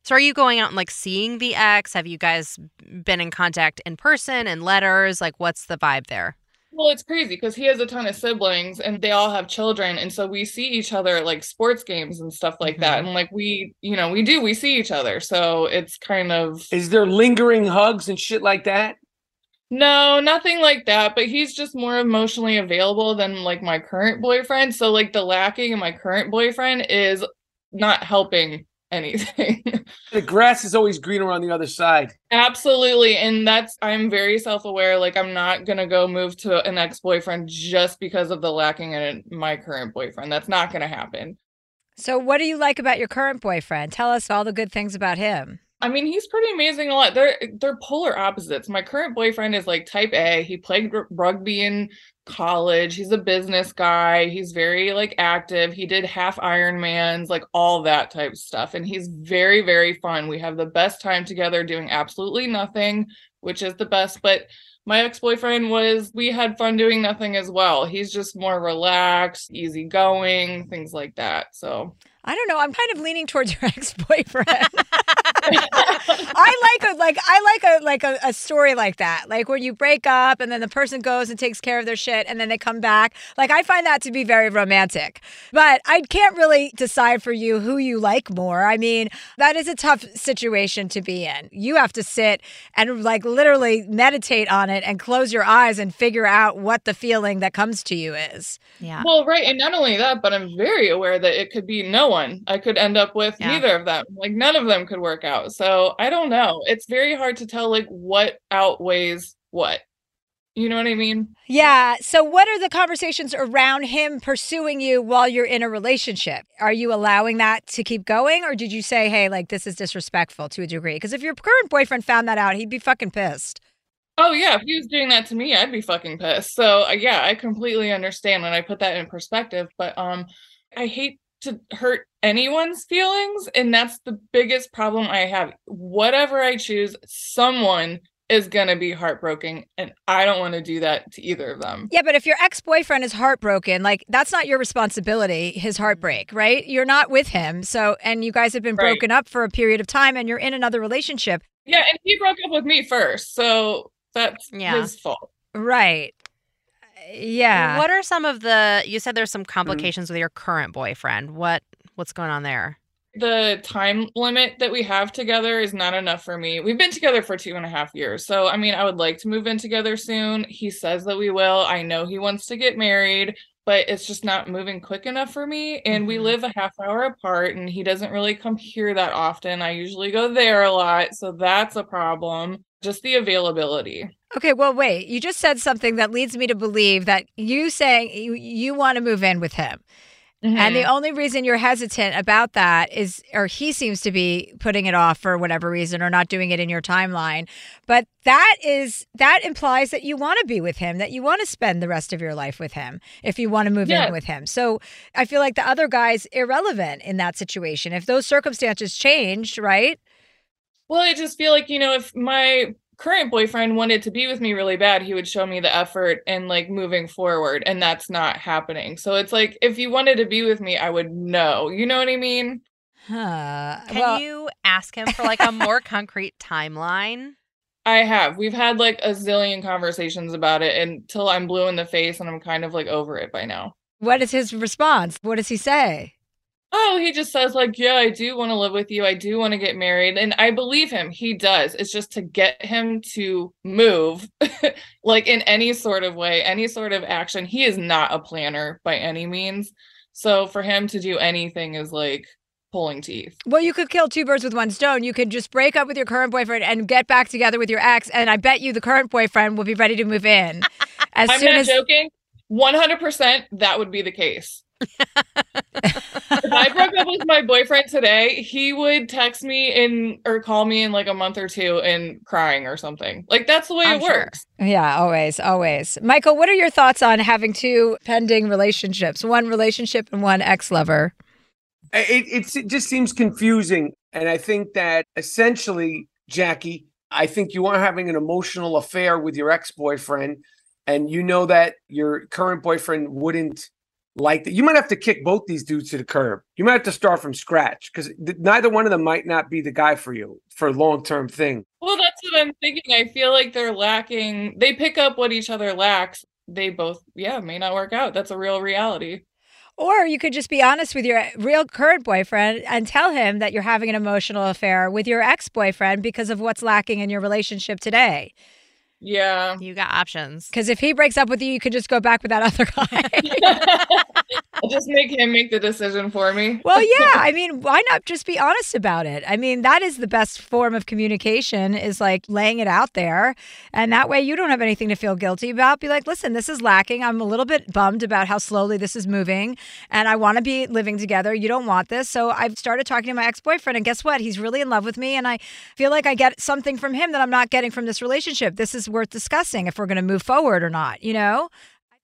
So are you going out and like seeing the ex? Have you guys been in contact in person and letters? Like what's the vibe there? Well, it's crazy because he has a ton of siblings and they all have children. And so we see each other at, like sports games and stuff like that. Mm-hmm. And like we, you know, we do, we see each other. So it's kind of Is there lingering hugs and shit like that? no, nothing like that. But he's just more emotionally available than like my current boyfriend. So like the lacking in my current boyfriend is not helping anything. The grass is always greener on the other side. Absolutely. And that's, I'm very self aware. Like, I'm not going to go move to an ex boyfriend just because of the lacking in my current boyfriend. That's not going to happen. So, what do you like about your current boyfriend? Tell us all the good things about him. I mean, he's pretty amazing a lot. They're they're polar opposites. My current boyfriend is like type A. He played rugby in college. He's a business guy. He's very like active. He did half Ironmans, like all that type of stuff. And he's very, very fun. We have the best time together doing absolutely nothing, which is the best. But my ex-boyfriend was we had fun doing nothing as well. He's just more relaxed, easygoing, things like that. So I don't know. I'm kind of leaning towards your ex-boyfriend. I like a like I like a like a, a, story like that. Like when you break up and then the person goes and takes care of their shit and then they come back. Like I find that to be very romantic. But I can't really decide for you who you like more. I mean, that is a tough situation to be in. You have to sit and like literally meditate on it and close your eyes and figure out what the feeling that comes to you is. Yeah. Well, right, and not only that, but I'm very aware that it could be no one. I could end up with Yeah. neither of them. Like none of them could work out. So I don't know. It's very hard to tell like what outweighs what. You know what I mean? Yeah. So, what are the conversations around him pursuing you while you're in a relationship? Are you allowing that to keep going, or did you say, "Hey, like this is disrespectful to a degree"? Because if your current boyfriend found that out, he'd be fucking pissed. Oh yeah, if he was doing that to me, I'd be fucking pissed. So uh, yeah, I completely understand when I put that in perspective. But um, I hate to hurt anyone's feelings, and that's the biggest problem I have. Whatever I choose, someone is gonna be heartbroken, and I don't want to do that to either of them. Yeah, but if your ex boyfriend is heartbroken, like that's not your responsibility. His mm-hmm. heartbreak, right? You're not with him, so and you guys have been Right. broken up for a period of time, and you're in another relationship, Yeah, and he broke up with me first, so that's Yeah. his fault. right? Yeah. What are some of the you said there's Mm-hmm. some complications with your current boyfriend. What what's going on there? the time limit that we have together is not enough for me. We've been together for two and a half years. So, I mean, I would like to move in together soon. He says that we will. I know he wants to get married, but it's just not moving quick enough for me. And we Mhm. live a half hour apart, and he doesn't really come here that often. I usually go there a lot. So, that's a problem. Just the availability. Okay, well, wait. You just said something that leads me to believe that you saying you, you want to move in with him. And the Mhm. only reason you're hesitant about that is, or he seems to be putting it off for whatever reason or not doing it in your timeline. But that is, that implies that you want to be with him, that you want to spend the rest of your life with him if you want to move Yes. in with him. So I feel like the other guy's irrelevant in that situation. If those circumstances changed, right? Well, I just feel like, you know, if my current boyfriend wanted to be with me really bad, he would show me the effort and like moving forward, and that's not happening. So it's like if he wanted to be with me, I would know. You know what I mean? Huh. Can well, you ask him for like a more concrete timeline? I have. We've had like a zillion conversations about it until I'm blue in the face and I'm kind of like over it by now. what is his response? What does he say? Oh, he just says like, "Yeah, I do want to live with you. I do want to get married." And I believe him. He does. It's just to get him to move like in any sort of way, any sort of action. He is not a planner by any means. So for him to do anything is like pulling teeth. Well, you could kill two birds with one stone. You could just break up with your current boyfriend and get back together with your ex, and I bet you the current boyfriend will be ready to move in as I'm soon not as. joking. 100% that would be the case. If I broke up with my boyfriend today, he would text me in or call me in like a month or two and crying or something. Like that's the way I'm it sure. works. Yeah, always, always. Michael, what are your thoughts on having two pending relationships, one relationship and one ex-lover? It, it's, it just seems confusing. And I think that essentially, Jackie, I think you are having an emotional affair with your ex boyfriend, and you know that your current boyfriend wouldn't like that. You might have to kick both these dudes to the curb. You might have to start from scratch because th- neither one of them might not be the guy for you for a long term thing. Well, that's what I'm thinking. I feel like they're lacking. They pick up what each other lacks. They both, yeah, may not work out. That's a real reality. Or you could just be honest with your real current boyfriend and tell him that you're having an emotional affair with your ex-boyfriend because of what's lacking in your relationship today. Yeah. You got options. Because if he breaks up with you, you could just go back with that other guy. I'll just make him make the decision for me. Well, yeah. I mean, why not just be honest about it? I mean, that is the best form of communication is like laying it out there. And that way you don't have anything to feel guilty about. Be like, listen, this is lacking. I'm a little bit bummed about how slowly this is moving. And I want to be living together. You don't want this. So I've started talking to my ex boyfriend. And guess what? He's really in love with me. And I feel like I get something from him that I'm not getting from this relationship. This is worth discussing if we're going to move forward or not, you know?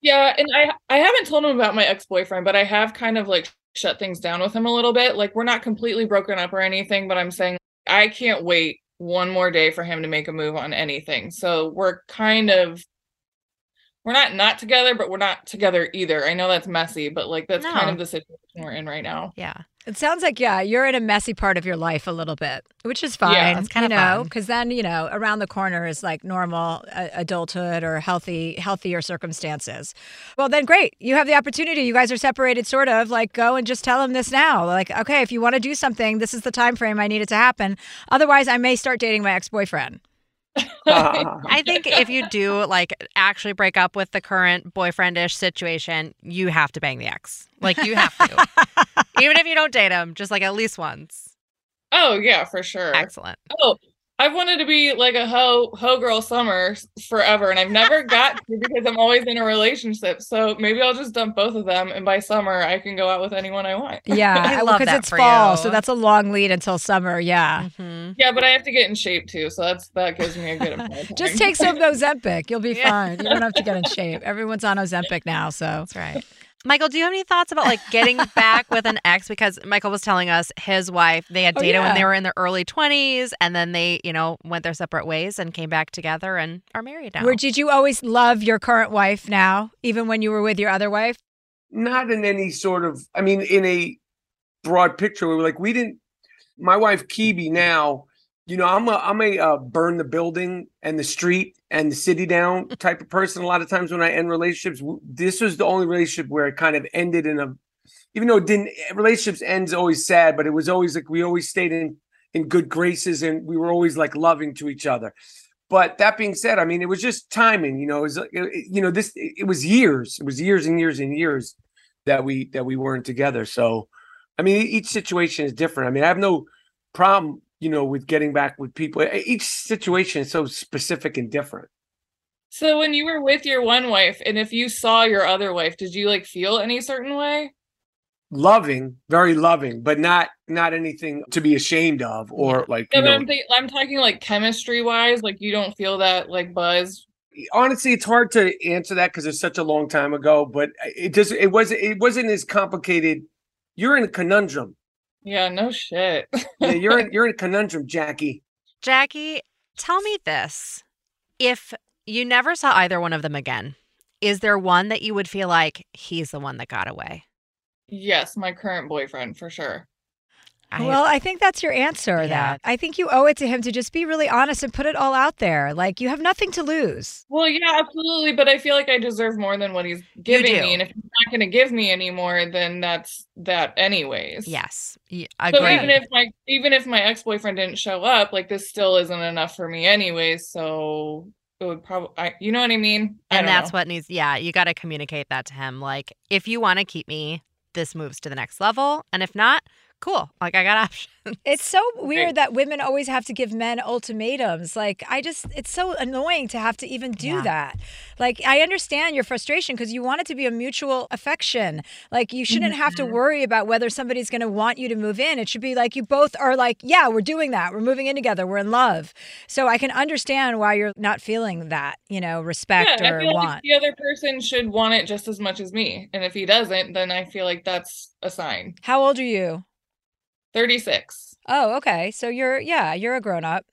Yeah, and I I haven't told him about my ex-boyfriend, but I have kind of like shut things down with him a little bit. Like we're not completely broken up or anything, but I'm saying I can't wait one more day for him to make a move on anything. So we're kind of we're not not together, but we're not together either. I know that's messy, but like that's kind of the situation we're in right now. Yeah. It sounds like yeah, you're in a messy part of your life a little bit, which is fine. Yeah, it's kinda you know, fun. because then you know around the corner is like normal uh, adulthood or healthy, healthier circumstances. Well, then great, you have the opportunity. You guys are separated, sort of. Like go and just tell him this now. Like okay, if you want to do something, this is the time frame I need it to happen. Otherwise, I may start dating my ex boyfriend. I think if you do like actually break up with the current boyfriendish situation, you have to bang the ex. Like you have to. Even if you don't date him, just like at least once. Oh yeah, for sure. Excellent. Oh, I've wanted to be like a hoe hoe girl summer forever, and I've never got to because I'm always in a relationship. So maybe I'll just dump both of them, and by summer I can go out with anyone I want. Yeah, I love because that it's for fall, you. so that's a long lead until summer. Yeah. Mhm. Yeah, but I have to get in shape too, so that's that gives me a good amount of Just take some Ozempic. You'll be Yeah. fine. You don't have to get in shape. Everyone's on Ozempic now, so That's right. Michael, do you have any thoughts about like getting back with an ex? Because Michael was telling us his wife, they had Oh, dated when they were in their early 20s and then they, you know, went their separate ways and came back together and are married now. Where did you always love your current wife now, even when you were with your other wife? not in any sort of i mean in a broad picture we were like we didn't my wife kibi now you know i'm a i'm a uh, burn the building and the street and the city down type of person a lot of times when i end relationships. This was the only relationship where it kind of ended in a even though it didn't relationships ends always sad but it was always like we always stayed in in good graces and we were always like loving to each other. But that being said i mean it was just timing you know it was it- you know this it it was years it was years and years and years that we that we weren't together. So i mean each situation is different. I mean i have no problem you know with getting back with people each situation is so specific and different So when you were with your one wife, and if you saw your other wife, did you like feel any certain way? loving very loving but not not anything to be ashamed of or like Yeah, you know I'm think- I'm talking like chemistry wise, like you don't feel that like buzz. honestly it's hard to answer that because it's such a long time ago but uh, it just it wasn't it wasn't as complicated you're in a conundrum Yeah, no shit. yeah, you're in you're in a conundrum jackie Jackie, tell me this. If you never saw either one of them again, is there one that you would feel like he's the one that got away? yes, my current boyfriend for sure. I- well, I think that's your answer. Yeah. That I think you owe it to him to just be really honest and put it all out there. Like you have nothing to lose. Well, yeah, absolutely, but I feel like I deserve more than what he's giving me, and if he's not going to give me any more, then that's that anyways. yes, y- So even if my even if my ex boyfriend didn't show up, like this still isn't enough for me anyways. So it would probably, I, you know what I mean? I and that's know. what needs yeah you got to communicate that to him like if you want to keep me this moves to the next level and if not cool like i got options It's so weird that women always have to give men ultimatums. Like, I just, it's so annoying to have to even do Yeah. that. Like, I understand your frustration because you want it to be a mutual affection. Like, you shouldn't have to mm-hmm. worry about whether somebody's going to want you to move in. It should be like you both are like, yeah, we're doing that. We're moving in together. We're in love. So I can understand why you're not feeling that, you know, respect yeah, I or feel like want. the other person should want it just as much as me, and if he doesn't, then I feel like that's a sign. How old are you? Thirty six. Oh, okay. So you're, yeah, you're a grown up,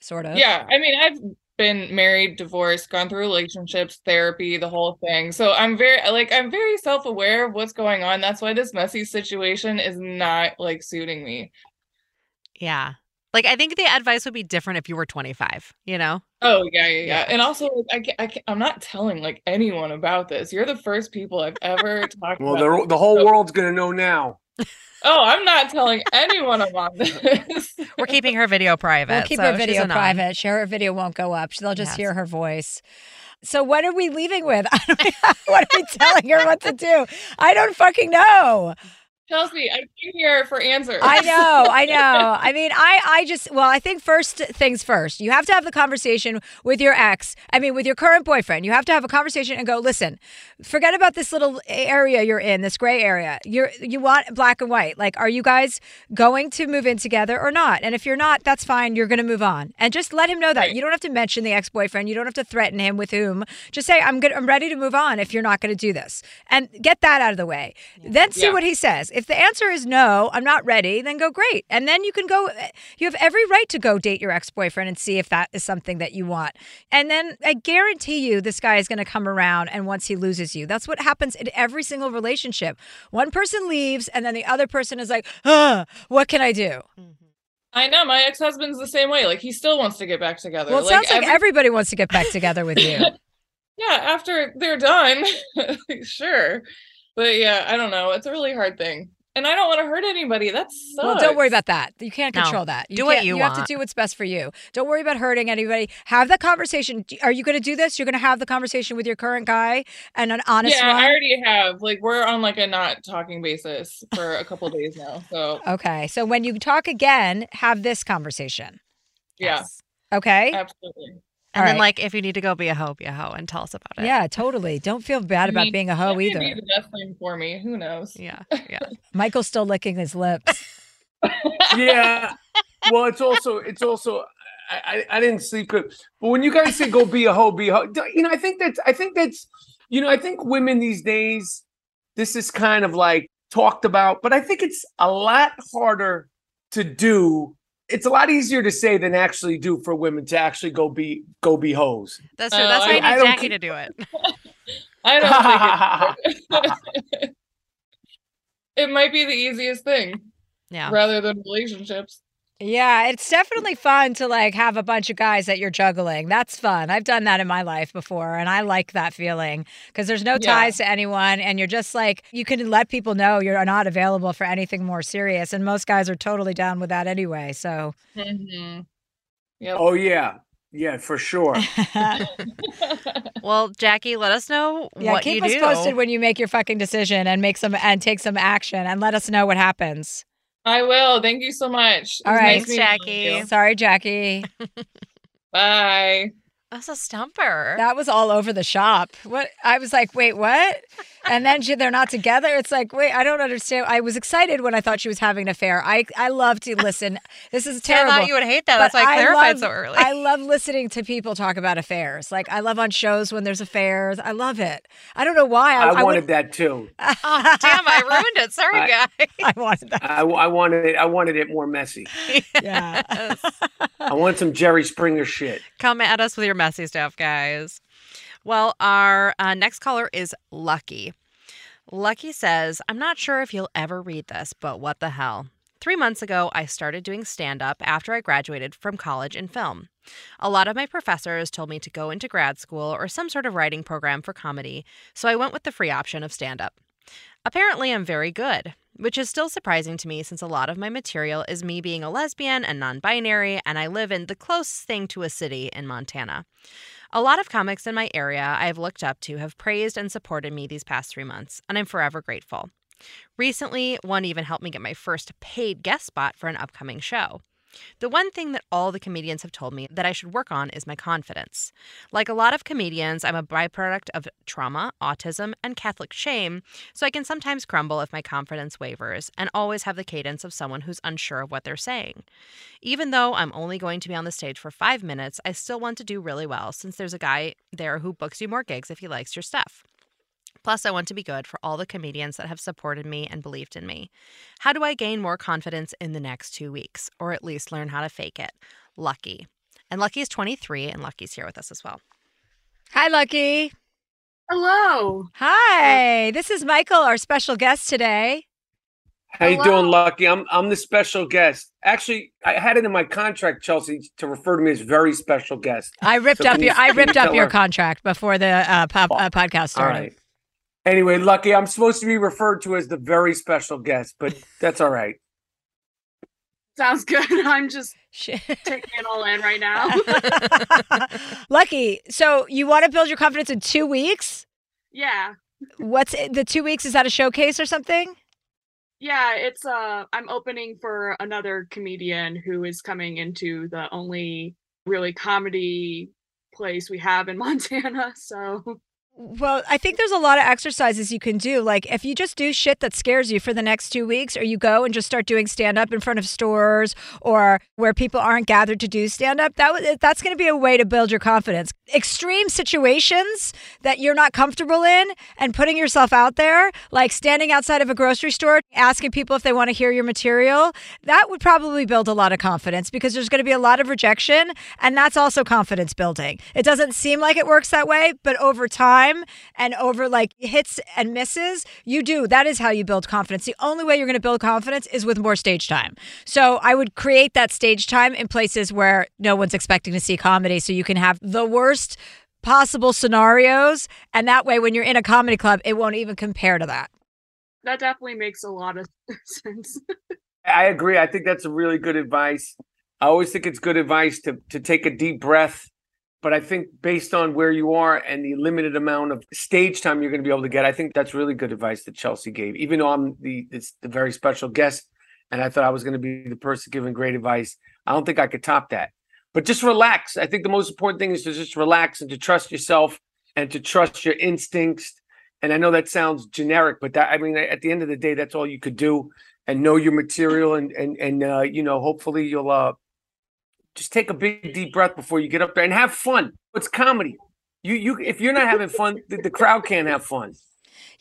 sort of. Yeah, I mean, I've been married, divorced, gone through relationships, therapy, the whole thing. So I'm very like I'm very self-aware of what's going on. That's why this messy situation is not like suiting me. yeah like i think the advice would be different if you were 25 you know Oh yeah, yeah, yeah. Yeah. And also, like, I, ca- I, ca- I'm not telling like anyone about this. You're the first people I've ever talked well about. the, the whole world's gonna know now Oh, I'm not telling anyone I'm on this. We're keeping her video private. We'll keep so her video a private. Share her video won't go up. They'll just Yes. hear her voice. So what are we leaving with? What are we telling her what to do? I don't fucking know. Chelsea, I came here for answers. I know, I know. I mean, I, I just, well, I think first things first. You have to have the conversation with your ex. I mean, with your current boyfriend. You have to have a conversation and go, listen, forget about this little area you're in, this gray area. You're, you want black and white. Like, are you guys going to move in together or not? And if you're not, that's fine. You're going to move on, and just let him know that. You don't have to mention the ex boyfriend. You don't have to threaten him with whom. Just say, I'm good. I'm ready to move on. If you're not going to do this, and get that out of the way. Then see Yeah. what he says. If the answer is no, I'm not ready, then go great. And then you can go, you have every right to go date your ex boyfriend and see if that is something that you want. And then I guarantee you, this guy is going to come around. And once he loses you, that's what happens in every single relationship. One person leaves, and then the other person is like, huh, what can I do? Mm-hmm. I know my ex husband's the same way. Like he still wants to get back together. Well, it sounds like every- everybody wants to get back together with you. yeah, after they're done, sure. But yeah, I don't know. It's a really hard thing, and I don't want to hurt anybody. That's sucks. Well, don't worry about that. You can't No. control that. You Do what can't- you You have to do what's best for you. Don't worry about hurting anybody. Have that conversation. Are you going to do this? You're going to have the conversation with your current guy and an honest yeah, one. I already have. Like we're on like a not talking basis for a couple days now. So Okay. So when you talk again, have this conversation. yeah, Okay. absolutely. And All then, right. like, if you need to go be a hoe, be a hoe and tell us about it. Yeah, totally. Don't feel bad I about mean, being a hoe either. Be the best thing for me. Who knows? Yeah. Yeah. Michael's still licking his lips. yeah. Well, it's also it's also I, I I didn't sleep good. But when you guys say go be a hoe, be a hoe, you know, I think that's I think that's you know, I think women these days, this is kind of like talked about, but I think it's a lot harder to do. It's a lot easier to say than actually do for women to actually go be go be hoes. That's true. That's oh, why I- I I need don't Jackie keep- to do it. I don't think it, it might be the easiest thing Yeah. rather than relationships. Yeah, it's definitely fun to like have a bunch of guys that you're juggling. That's fun. I've done that in my life before and I like that feeling because there's no Yeah. ties to anyone and you're just like you can let people know you're not available for anything more serious and most guys are totally down with that anyway. So hmm Yep. oh yeah. Yeah, for sure. Well, Jackie, let us know yeah, what keep us do. posted when you make your fucking decision and make some and take some action and let us know what happens. I will. Thank you so much. It All was right. nice meeting Jackie. Sorry, Jackie. Bye. That's a stumper. That was all over the shop. What I was like, wait, what? And then she, they're not together. It's like, wait, I don't understand. I was excited when I thought she was having an affair. I I love to listen. This is See, I terrible. thought you would hate that. That's why I clarified love, so early. I love listening to people talk about affairs. Like I love on shows when there's affairs. I love it. I don't know why. I, I I wanted would, that too. oh, damn, I ruined it. Sorry, I- guys. I wanted that. I, I wanted it. I wanted it more messy. Yeah. I want some Jerry Springer shit. Come at us with your messy stuff, guys. Well, our uh, next caller is Lucky. Lucky says, I'm not sure if you'll ever read this, but what the hell. Three months ago, I started doing stand up after I graduated from college in film. A lot of my professors told me to go into grad school or some sort of writing program for comedy, so I went with the free option of stand up. Apparently, I'm very good, which is still surprising to me since a lot of my material is me being a lesbian and non binary, and I live in the closest thing to a city in Montana. A lot of comics in my area I have looked up to have praised and supported me these past three months, and I'm forever grateful. Recently, one even helped me get my first paid guest spot for an upcoming show. The one thing that all the comedians have told me that I should work on is my confidence. Like a lot of comedians, I'm a byproduct of trauma, autism, and Catholic shame, so I can sometimes crumble if my confidence wavers and always have the cadence of someone who's unsure of what they're saying. Even though I'm only going to be on the stage for five minutes, I still want to do really well since there's a guy there who books you more gigs if he likes your stuff. Plus, I want to be good for all the comedians that have supported me and believed in me. How do I gain more confidence in the next two weeks, or at least learn how to fake it? Lucky. And Lucky is 23, and Lucky's here with us as well. Hi, Lucky. Hello. Hi. This is Michael, our special guest today. How you doing, Lucky? I'm I'm the special guest. Actually, I had it in my contract, Chelsea, to refer to me as very special guest. I ripped So up your I can you ripped up your her? contract before the uh, pop, uh, podcast started. right. Anyway, Lucky, I'm supposed to be referred to as the very special guest, but that's all right. Sounds good. I'm just taking it all in right now. Lucky. So you want to build your confidence in two weeks? yeah. What's the two weeks? Is that a showcase or something? Yeah, it's uh I'm opening for another comedian who is coming into the only really comedy place we have in Montana. So Well, I think there's a lot of exercises you can do. Like if you just do shit that scares you for the next two weeks, or you go and just start doing stand up in front of stores or where people aren't gathered to do stand up, that that's going to be a way to build your confidence. Extreme situations that you're not comfortable in and putting yourself out there, like standing outside of a grocery store asking people if they want to hear your material, that would probably build a lot of confidence because there's going to be a lot of rejection, and that's also confidence building. It doesn't seem like it works that way, but over time and over like hits and misses, you do. That is how you build confidence. The only way you're going to build confidence is with more stage time. So I would create that stage time in places where no one's expecting to see comedy so you can have the worst possible scenarios and that way when you're in a comedy club it won't even compare to that. that definitely makes a lot of sense. I agree. I think that's a really good advice. I always think it's good advice to to take a deep breath. But I think based on where you are and the limited amount of stage time you're going to be able to get, I think that's really good advice that Chelsea gave. Even though I'm the it's the very special guest, and I thought I was going to be the person giving great advice, I don't think I could top that. But just relax. I think the most important thing is to just relax and to trust yourself and to trust your instincts. And I know that sounds generic, but that I mean, at the end of the day, that's all you could do. And know your material, and and and uh, you know, hopefully you'll uh, just take a big deep breath before you get up there and have fun. It's comedy. You you if you're not having fun, the, the crowd can't have fun.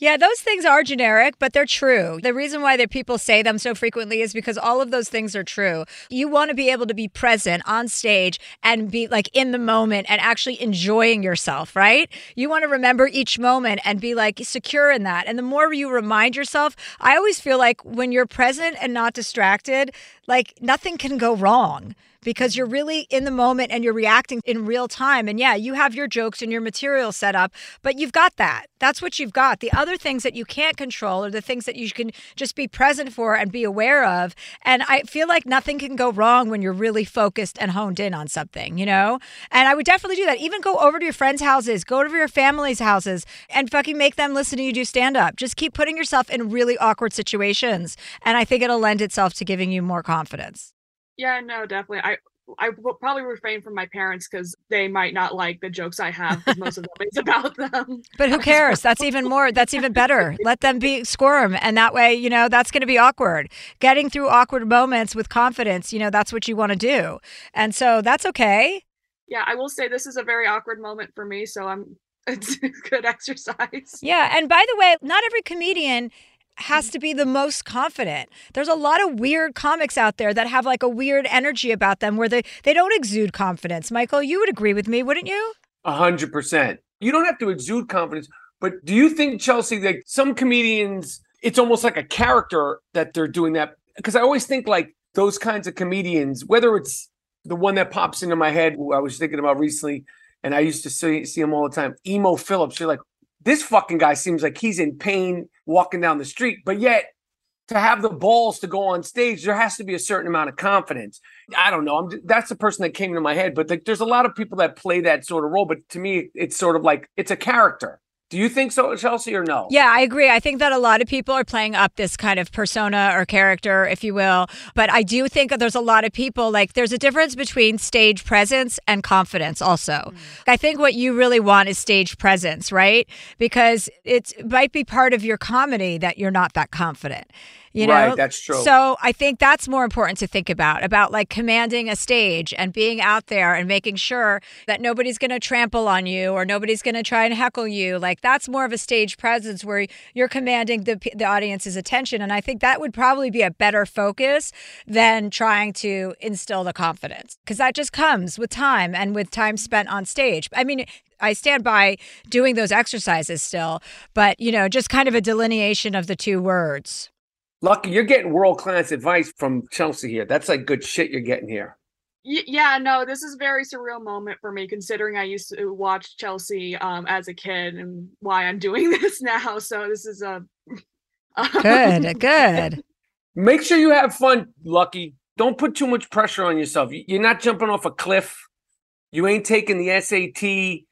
Yeah, those things are generic, but they're true. The reason why that people say them so frequently is because all of those things are true. You want to be able to be present on stage and be like in the moment and actually enjoying yourself, right? You want to remember each moment and be like secure in that. And the more you remind yourself, I always feel like when you're present and not distracted, like nothing can go wrong because you're really in the moment and you're reacting in real time. And yeah, you have your jokes and your material set up, but you've got that. That's what you've got. The other things that you can't control are the things that you can just be present for and be aware of. And I feel like nothing can go wrong when you're really focused and honed in on something, you know? And I would definitely do that. Even go over to your friends' houses, go over to your family's houses and fucking make them listen to you do stand up. Just keep putting yourself in really awkward situations. And I think it'll lend itself to giving you more confidence. Yeah, no, definitely. I I will probably refrain from my parents because they might not like the jokes I have because most of them is about them. But who cares? That's even more. That's even better. Let them be squirm, and that way, you know, that's going to be awkward. Getting through awkward moments with confidence, you know, that's what you want to do, and so that's okay. Yeah, I will say this is a very awkward moment for me, so I'm it's good exercise. Yeah, and by the way, not every comedian has to be the most confident. There's a lot of weird comics out there that have like a weird energy about them where they they don't exude confidence. Michael, you would agree with me, wouldn't you? A hundred percent. You don't have to exude confidence, but do you think Chelsea that some comedians, it's almost like a character that they're doing that? Because I always think like those kinds of comedians, whether it's the one that pops into my head, I was thinking about recently, and I used to see see him all the time, Emo Philips. You're like, this fucking guy seems like he's in pain walking down the street, but yet to have the balls to go on stage, there has to be a certain amount of confidence. I don't know. I'm that's the person that came into my head, but like, there's a lot of people that play that sort of role. But to me, it's sort of like it's a character. Do you think so, Chelsea, or no? Yeah, I agree. I think that a lot of people are playing up this kind of persona or character, if you will. But I do think that there's a lot of people, like, there's a difference between stage presence and confidence, also. Mm. I think what you really want is stage presence, right? Because it's, it might be part of your comedy that you're not that confident. You know, Right, that's true. So I think that's more important to think about about like commanding a stage and being out there and making sure that nobody's going to trample on you or nobody's going to try and heckle you. Like that's more of a stage presence where you're commanding the the audience's attention, and I think that would probably be a better focus than trying to instill the confidence because that just comes with time and with time spent on stage. I mean. I stand by doing those exercises still, but you know, just kind of a delineation of the two words. Lucky, you're getting world class advice from Chelsea here. That's like good shit you're getting here. Y- yeah, no, this is a very surreal moment for me considering I used to watch Chelsea um as a kid and why I'm doing this now. So this is a Good, good. Make sure you have fun, Lucky. Don't put too much pressure on yourself. You- You're not jumping off a cliff. You ain't taking the SAT. You,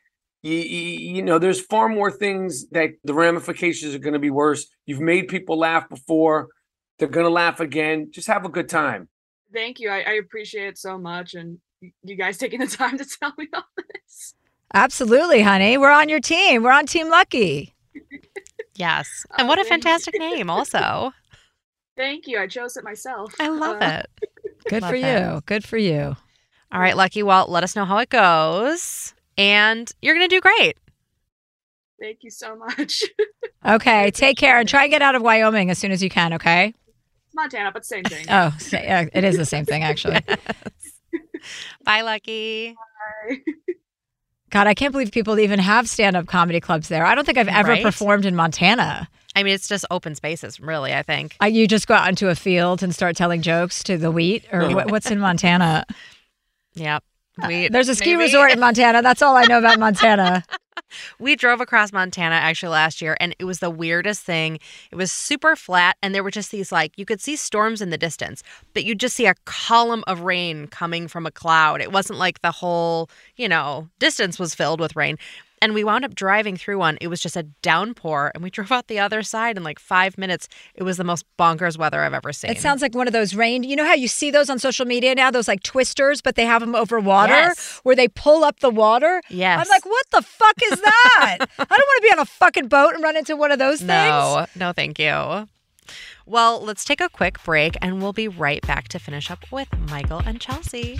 you, you know, there's far more things that the ramifications are going to be worse. You've made people laugh before. They're going to laugh again. Just have a good time. thank you. I, I appreciate it so much and you guys taking the time to tell me all this. Absolutely, honey. We're on your team. We're on Team Lucky. Yes. And what a Oh, you. fantastic name, also. Thank you. I chose it myself. I love Uh, it. Good Love for it. you. Good for you. All right, Lucky. Well, let us know how it goes. And you're going to do great. Thank you so much. Okay, take care and try and get out of Wyoming as soon as you can, okay? Montana, but same thing. Oh, sa- yeah, it is the same thing, actually. Bye, Lucky. Bye. God, I can't believe people even have stand up comedy clubs there. I don't think I've ever Right? performed in Montana. I mean, it's just open spaces, really, I think. I, you just go out into a field and start telling jokes to the wheat, or what, what's in Montana? Yep. Uh, we, There's a ski maybe- resort in Montana. That's all I know about Montana. We drove across Montana actually last year, and it was the weirdest thing. It was super flat, and there were just these like you could see storms in the distance, but you'd just see a column of rain coming from a cloud. It wasn't like the whole, you know, distance was filled with rain. And we wound up driving through one. It was just a downpour, and we drove out the other side in like five minutes. It was the most bonkers weather I've ever seen. It sounds like one of those rain. You know how you see those on social media now, those like twisters, but they have them over water Yes. where they pull up the water. Yes. I'm like, what the fuck is that? I don't want to be on a fucking boat and run into one of those things. No, no, thank you. Well, let's take a quick break and we'll be right back to finish up with Michael and Chelsea.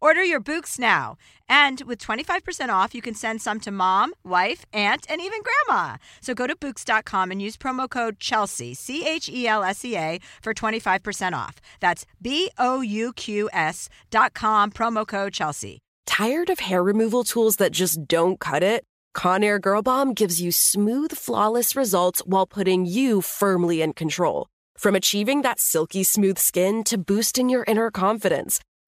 Order your Bouqs now. And with 25% off, you can send some to mom, wife, aunt, and even grandma. So go to Bouqs.com and use promo code Chelsea, C H E L S E A, for 25% off. That's B O U Q S dot com, promo code Chelsea. Tired of hair removal tools that just don't cut it? Conair Girl Bomb gives you smooth, flawless results while putting you firmly in control. From achieving that silky smooth skin to boosting your inner confidence,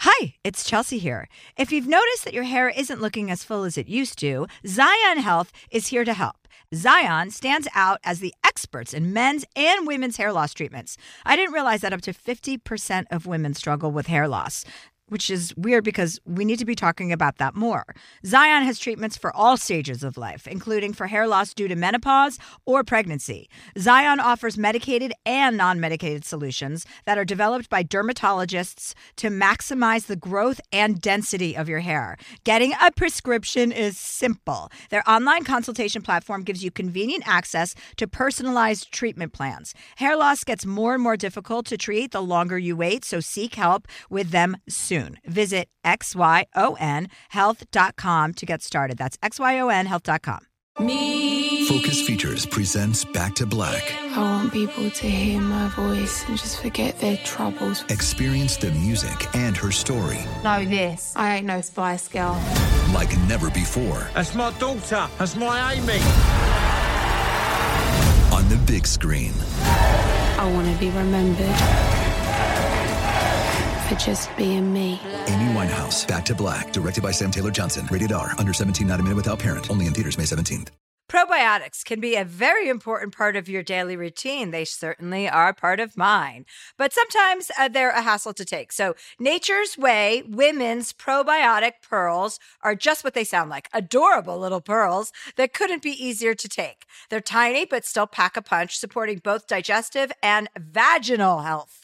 Hi, it's Chelsea here. If you've noticed that your hair isn't looking as full as it used to, Xyon Health is here to help. Xyon stands out as the experts in men's and women's hair loss treatments. I didn't realize that up to 50% of women struggle with hair loss. Which is weird because we need to be talking about that more. Xyon has treatments for all stages of life, including for hair loss due to menopause or pregnancy. Xyon offers medicated and non medicated solutions that are developed by dermatologists to maximize the growth and density of your hair. Getting a prescription is simple. Their online consultation platform gives you convenient access to personalized treatment plans. Hair loss gets more and more difficult to treat the longer you wait, so seek help with them soon. Visit xyonhealth.com to get started. That's xyonhealth.com. Me. Focus Features presents Back to Black. I want people to hear my voice and just forget their troubles. Experience the music and her story Know this. I ain't no Spice Girl. like never before That's my daughter. That's my Amy. on the big screen. I want to be remembered for just being me. Amy Winehouse, Back to Black, directed by Sam Taylor Johnson. Rated R, under 17, not a minute without parent. Only in theaters May 17th. Probiotics can be a very important part of your daily routine. They certainly are part of mine, but sometimes uh, they're a hassle to take. So, Nature's Way women's probiotic pearls are just what they sound like adorable little pearls that couldn't be easier to take. They're tiny, but still pack a punch, supporting both digestive and vaginal health.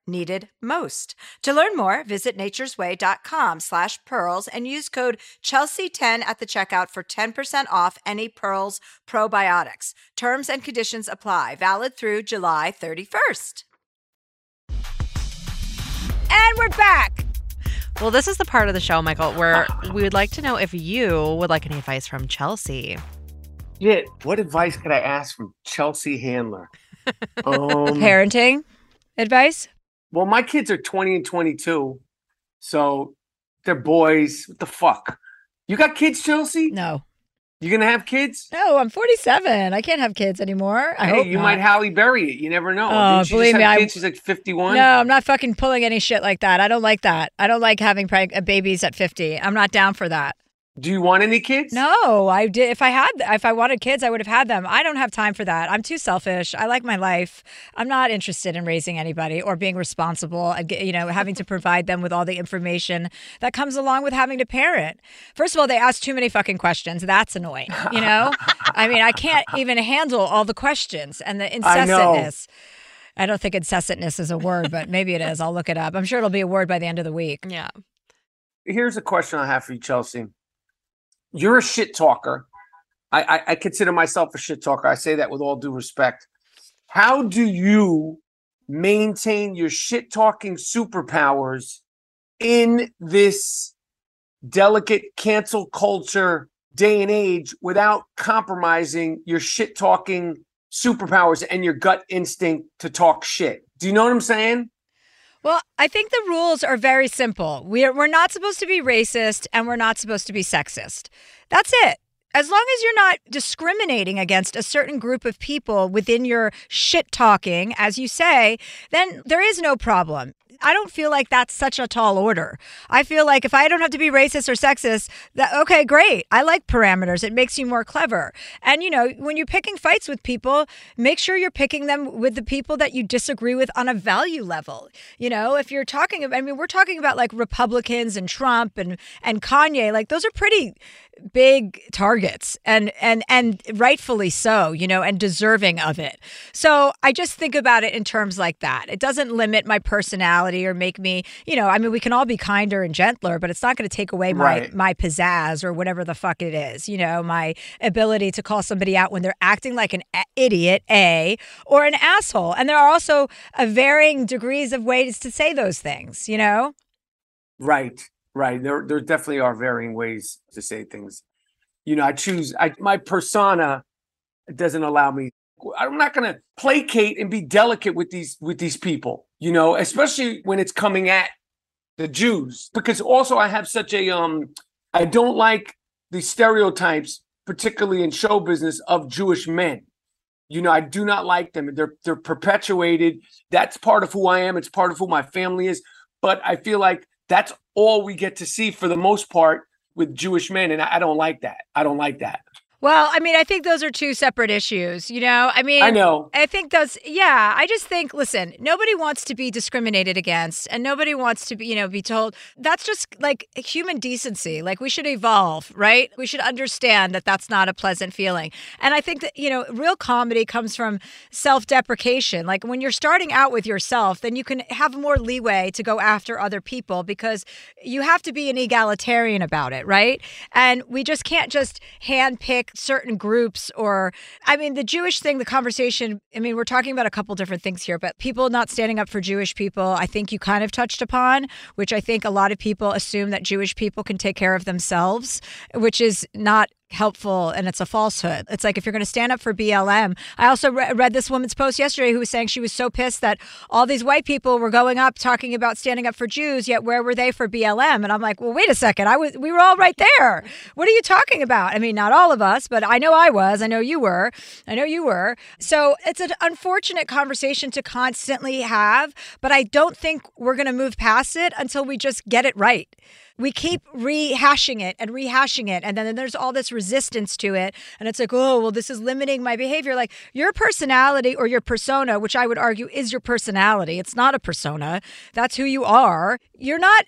needed most. To learn more, visit naturesway.com slash pearls and use code Chelsea10 at the checkout for 10% off any Pearls probiotics. Terms and conditions apply. Valid through July 31st. And we're back. Well, this is the part of the show, Michael, where we would like to know if you would like any advice from Chelsea. Yeah. What advice could I ask from Chelsea Handler? Um, Parenting advice? Well, my kids are 20 and 22. So they're boys. What the fuck? You got kids, Chelsea? No. You gonna have kids? No, I'm 47. I can't have kids anymore. I hey, hope you not. might Halle Berry it. You never know. Oh, she believe just me, I- She's like 51. No, I'm not fucking pulling any shit like that. I don't like that. I don't like having preg- babies at 50. I'm not down for that. Do you want any kids? No, I did. If I had, if I wanted kids, I would have had them. I don't have time for that. I'm too selfish. I like my life. I'm not interested in raising anybody or being responsible. and You know, having to provide them with all the information that comes along with having to parent. First of all, they ask too many fucking questions. That's annoying. You know, I mean, I can't even handle all the questions and the I know. incessantness. I don't think incessantness is a word, but maybe it is. I'll look it up. I'm sure it'll be a word by the end of the week. Yeah. Here's a question I have for you, Chelsea. You're a shit talker. I, I, I consider myself a shit talker. I say that with all due respect. How do you maintain your shit talking superpowers in this delicate cancel culture day and age without compromising your shit talking superpowers and your gut instinct to talk shit? Do you know what I'm saying? Well, I think the rules are very simple. We're, we're not supposed to be racist and we're not supposed to be sexist. That's it. As long as you're not discriminating against a certain group of people within your shit talking, as you say, then there is no problem. I don't feel like that's such a tall order. I feel like if I don't have to be racist or sexist, that okay, great. I like parameters. It makes you more clever. And you know, when you're picking fights with people, make sure you're picking them with the people that you disagree with on a value level. You know, if you're talking about I mean, we're talking about like Republicans and Trump and and Kanye, like those are pretty big targets and and and rightfully so you know and deserving of it so i just think about it in terms like that it doesn't limit my personality or make me you know i mean we can all be kinder and gentler but it's not going to take away my Right. my pizzazz or whatever the fuck it is you know my ability to call somebody out when they're acting like an idiot a or an asshole and there are also a varying degrees of ways to say those things you know Right, right. There, there definitely are varying ways to say things. You know, I choose. I my persona doesn't allow me. I'm not going to placate and be delicate with these with these people. You know, especially when it's coming at the Jews, because also I have such a um. I don't like the stereotypes, particularly in show business, of Jewish men. You know, I do not like them. They're they're perpetuated. That's part of who I am. It's part of who my family is. But I feel like that's all we get to see for the most part with Jewish men, and I, I don't like that. I don't like that. Well, I mean, I think those are two separate issues. You know, I mean, I know. I think those, yeah. I just think, listen, nobody wants to be discriminated against, and nobody wants to be, you know, be told. That's just like human decency. Like we should evolve, right? We should understand that that's not a pleasant feeling. And I think that you know, real comedy comes from self-deprecation. Like when you're starting out with yourself, then you can have more leeway to go after other people because you have to be an egalitarian about it, right? And we just can't just handpick certain groups or I mean the Jewish thing, the conversation, I mean, we're talking about a couple different things here, but people not standing up for Jewish people, I think you kind of touched upon, which I think a lot of people assume that Jewish people can take care of themselves, which is not helpful and it's a falsehood. It's like if you're going to stand up for BLM. I also re- read this woman's post yesterday who was saying she was so pissed that all these white people were going up talking about standing up for Jews, yet where were they for BLM? And I'm like, well, wait a second. I was we were all right there. What are you talking about? I mean, not all of us, but I know I was. I know you were. I know you were. So it's an unfortunate conversation to constantly have, but I don't think we're going to move past it until we just get it right we keep rehashing it and rehashing it and then there's all this resistance to it and it's like oh well this is limiting my behavior. Like your personality or your persona which i would argue is your personality it's not a persona that's who you are you're not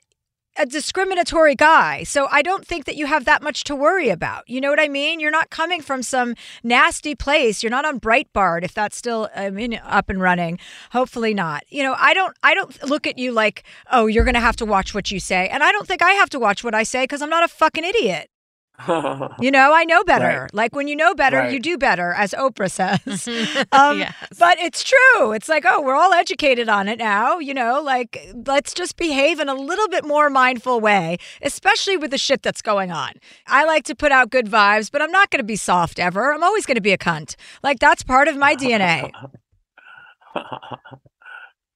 a discriminatory guy. So I don't think that you have that much to worry about. You know what I mean? You're not coming from some nasty place. You're not on Breitbart if that's still I mean up and running. Hopefully not. You know, I don't I don't look at you like, "Oh, you're going to have to watch what you say." And I don't think I have to watch what I say cuz I'm not a fucking idiot. you know, I know better. Right. Like when you know better, Right. you do better, as Oprah says. um, Yes. But it's true. It's like, oh, we're all educated on it now. You know, like let's just behave in a little bit more mindful way, especially with the shit that's going on. I like to put out good vibes, but I'm not going to be soft ever. I'm always going to be a cunt. Like that's part of my DNA.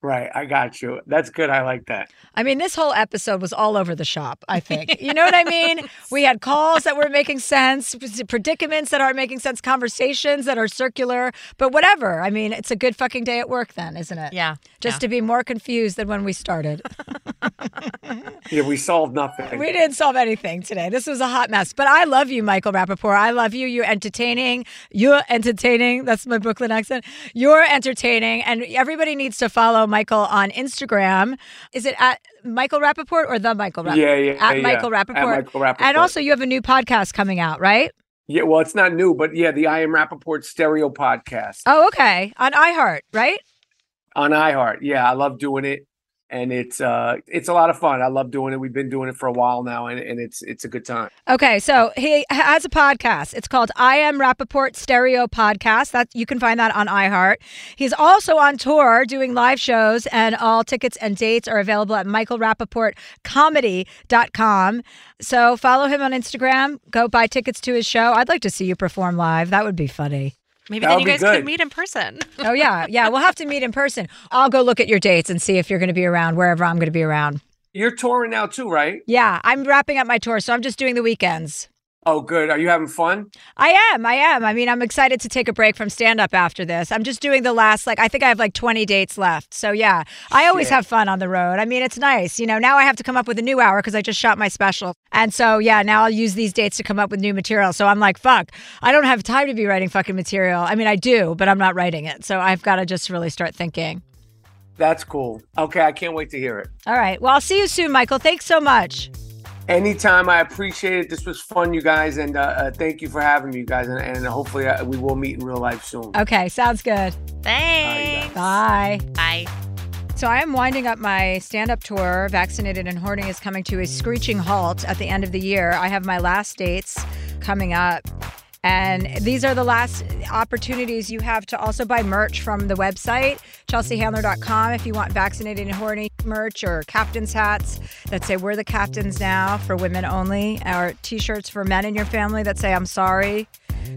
Right. I got you. That's good. I like that. I mean, this whole episode was all over the shop, I think. You know what I mean? We had calls that were making sense, predicaments that aren't making sense, conversations that are circular, but whatever. I mean, it's a good fucking day at work then, isn't it? Yeah. Just yeah. to be more confused than when we started. Yeah, we solved nothing. we didn't solve anything today. This was a hot mess. But I love you, Michael Rapaport. I love you. You're entertaining. You're entertaining. That's my Brooklyn accent. You're entertaining. And everybody needs to follow Michael on Instagram. Is it at Michael Rapaport or the Michael Rapaport? Yeah, yeah, At yeah. Michael At Rapaport. Michael Rapaport. And also, you have a new podcast coming out, right? Yeah, well, it's not new, but yeah, the I Am Rapaport stereo podcast Oh, okay. On iHeart, right? on iHeart. Yeah, I love doing it. And it's uh it's a lot of fun. I love doing it. We've been doing it for a while now and, and it's it's a good time. Okay, so he has a podcast. It's called I Am Rapaport Stereo Podcast. That you can find that on iHeart. He's also on tour doing live shows, and all tickets and dates are available at michaelrapaportcomedy.com. So follow him on Instagram. Go buy tickets to his show. I'd like to see you perform live. That would be funny. Maybe That then you guys good. could meet in person. Oh yeah, yeah. We'll have to meet in person. I'll go look at your dates and see if you're going to be around wherever I'm going to be around. You're touring now too, right? Yeah, I'm wrapping up my tour, so I'm just doing the weekends. Oh, good. Are you having fun? I am. I am. I mean, I'm excited to take a break from stand up after this. I'm just doing the last, like, I think I have like 20 dates left. So, yeah, I always Shit. have fun on the road. I mean, it's nice. You know, now I have to come up with a new hour because I just shot my special. And so, yeah, now I'll use these dates to come up with new material. So I'm like, fuck, I don't have time to be writing fucking material. I mean, I do, but I'm not writing it. So I've got to just really start thinking. That's cool. Okay, I can't wait to hear it. All right. Well, I'll see you soon, Michael. Thanks so much. Anytime, I appreciate it. This was fun, you guys, and uh, uh, thank you for having me, you guys. And, and hopefully, uh, we will meet in real life soon. Okay. Sounds good. Thanks. Bye. Bye. So I am winding up my stand-up tour. Vaccinated and Horny is coming to a screeching halt at the end of the year. I have my last dates coming up. And these are the last opportunities you have to also buy merch from the website, chelseahandler.com, if you want vaccinated and horny merch or captain's hats that say, We're the captains now for women only, or t shirts for men in your family that say, I'm sorry,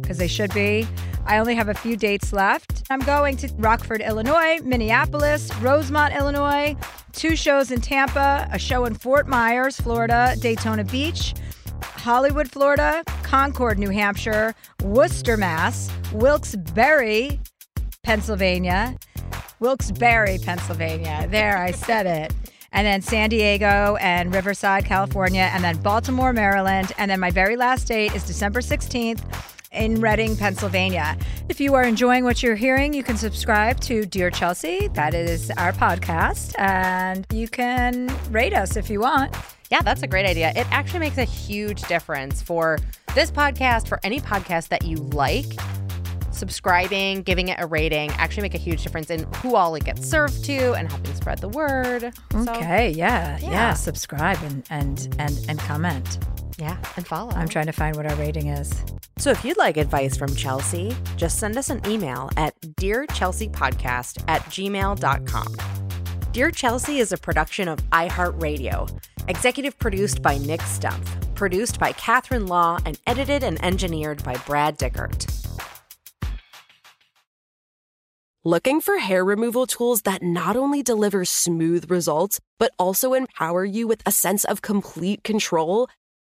because they should be. I only have a few dates left. I'm going to Rockford, Illinois, Minneapolis, Rosemont, Illinois, two shows in Tampa, a show in Fort Myers, Florida, Daytona Beach, Hollywood, Florida, Concord, New Hampshire, Worcester, Mass, Wilkes-Barre, Pennsylvania, Wilkes-Barre, Pennsylvania. There, I said it. And then San Diego and Riverside, California, and then Baltimore, Maryland. And then my very last date is December 16th. In Reading, Pennsylvania. If you are enjoying what you're hearing, you can subscribe to Dear Chelsea. That is our podcast. And you can rate us if you want. Yeah, that's a great idea. It actually makes a huge difference for this podcast, for any podcast that you like. Subscribing, giving it a rating actually make a huge difference in who all it gets served to and helping spread the word. So, Okay, yeah, yeah, Yeah. Subscribe and and and and comment. Yeah, and follow. I'm trying to find what our rating is. So if you'd like advice from Chelsea, just send us an email at dearchelseapodcast at gmail.com. Dear Chelsea is a production of iHeartRadio, executive produced by Nick Stumpf, produced by Catherine Law, and edited and engineered by Brad Dickert. Looking for hair removal tools that not only deliver smooth results, but also empower you with a sense of complete control?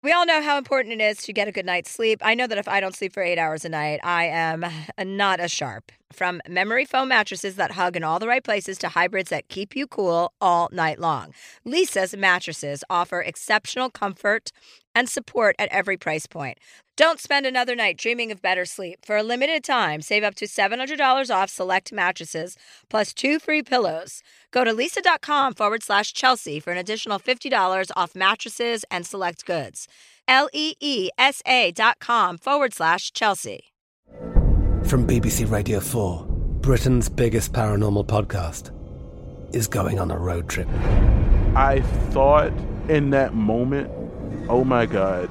We all know how important it is to get a good night's sleep. I know that if I don't sleep for eight hours a night, I am not as sharp. From memory foam mattresses that hug in all the right places to hybrids that keep you cool all night long, Leesa's mattresses offer exceptional comfort and support at every price point. Don't spend another night dreaming of better sleep. For a limited time, save up to $700 off select mattresses plus two free pillows. Go to leesa.com forward slash Chelsea for an additional $50 off mattresses and select goods. L E E S A dot com forward slash Chelsea. From BBC Radio 4, Britain's biggest paranormal podcast is going on a road trip. I thought in that moment, oh my God,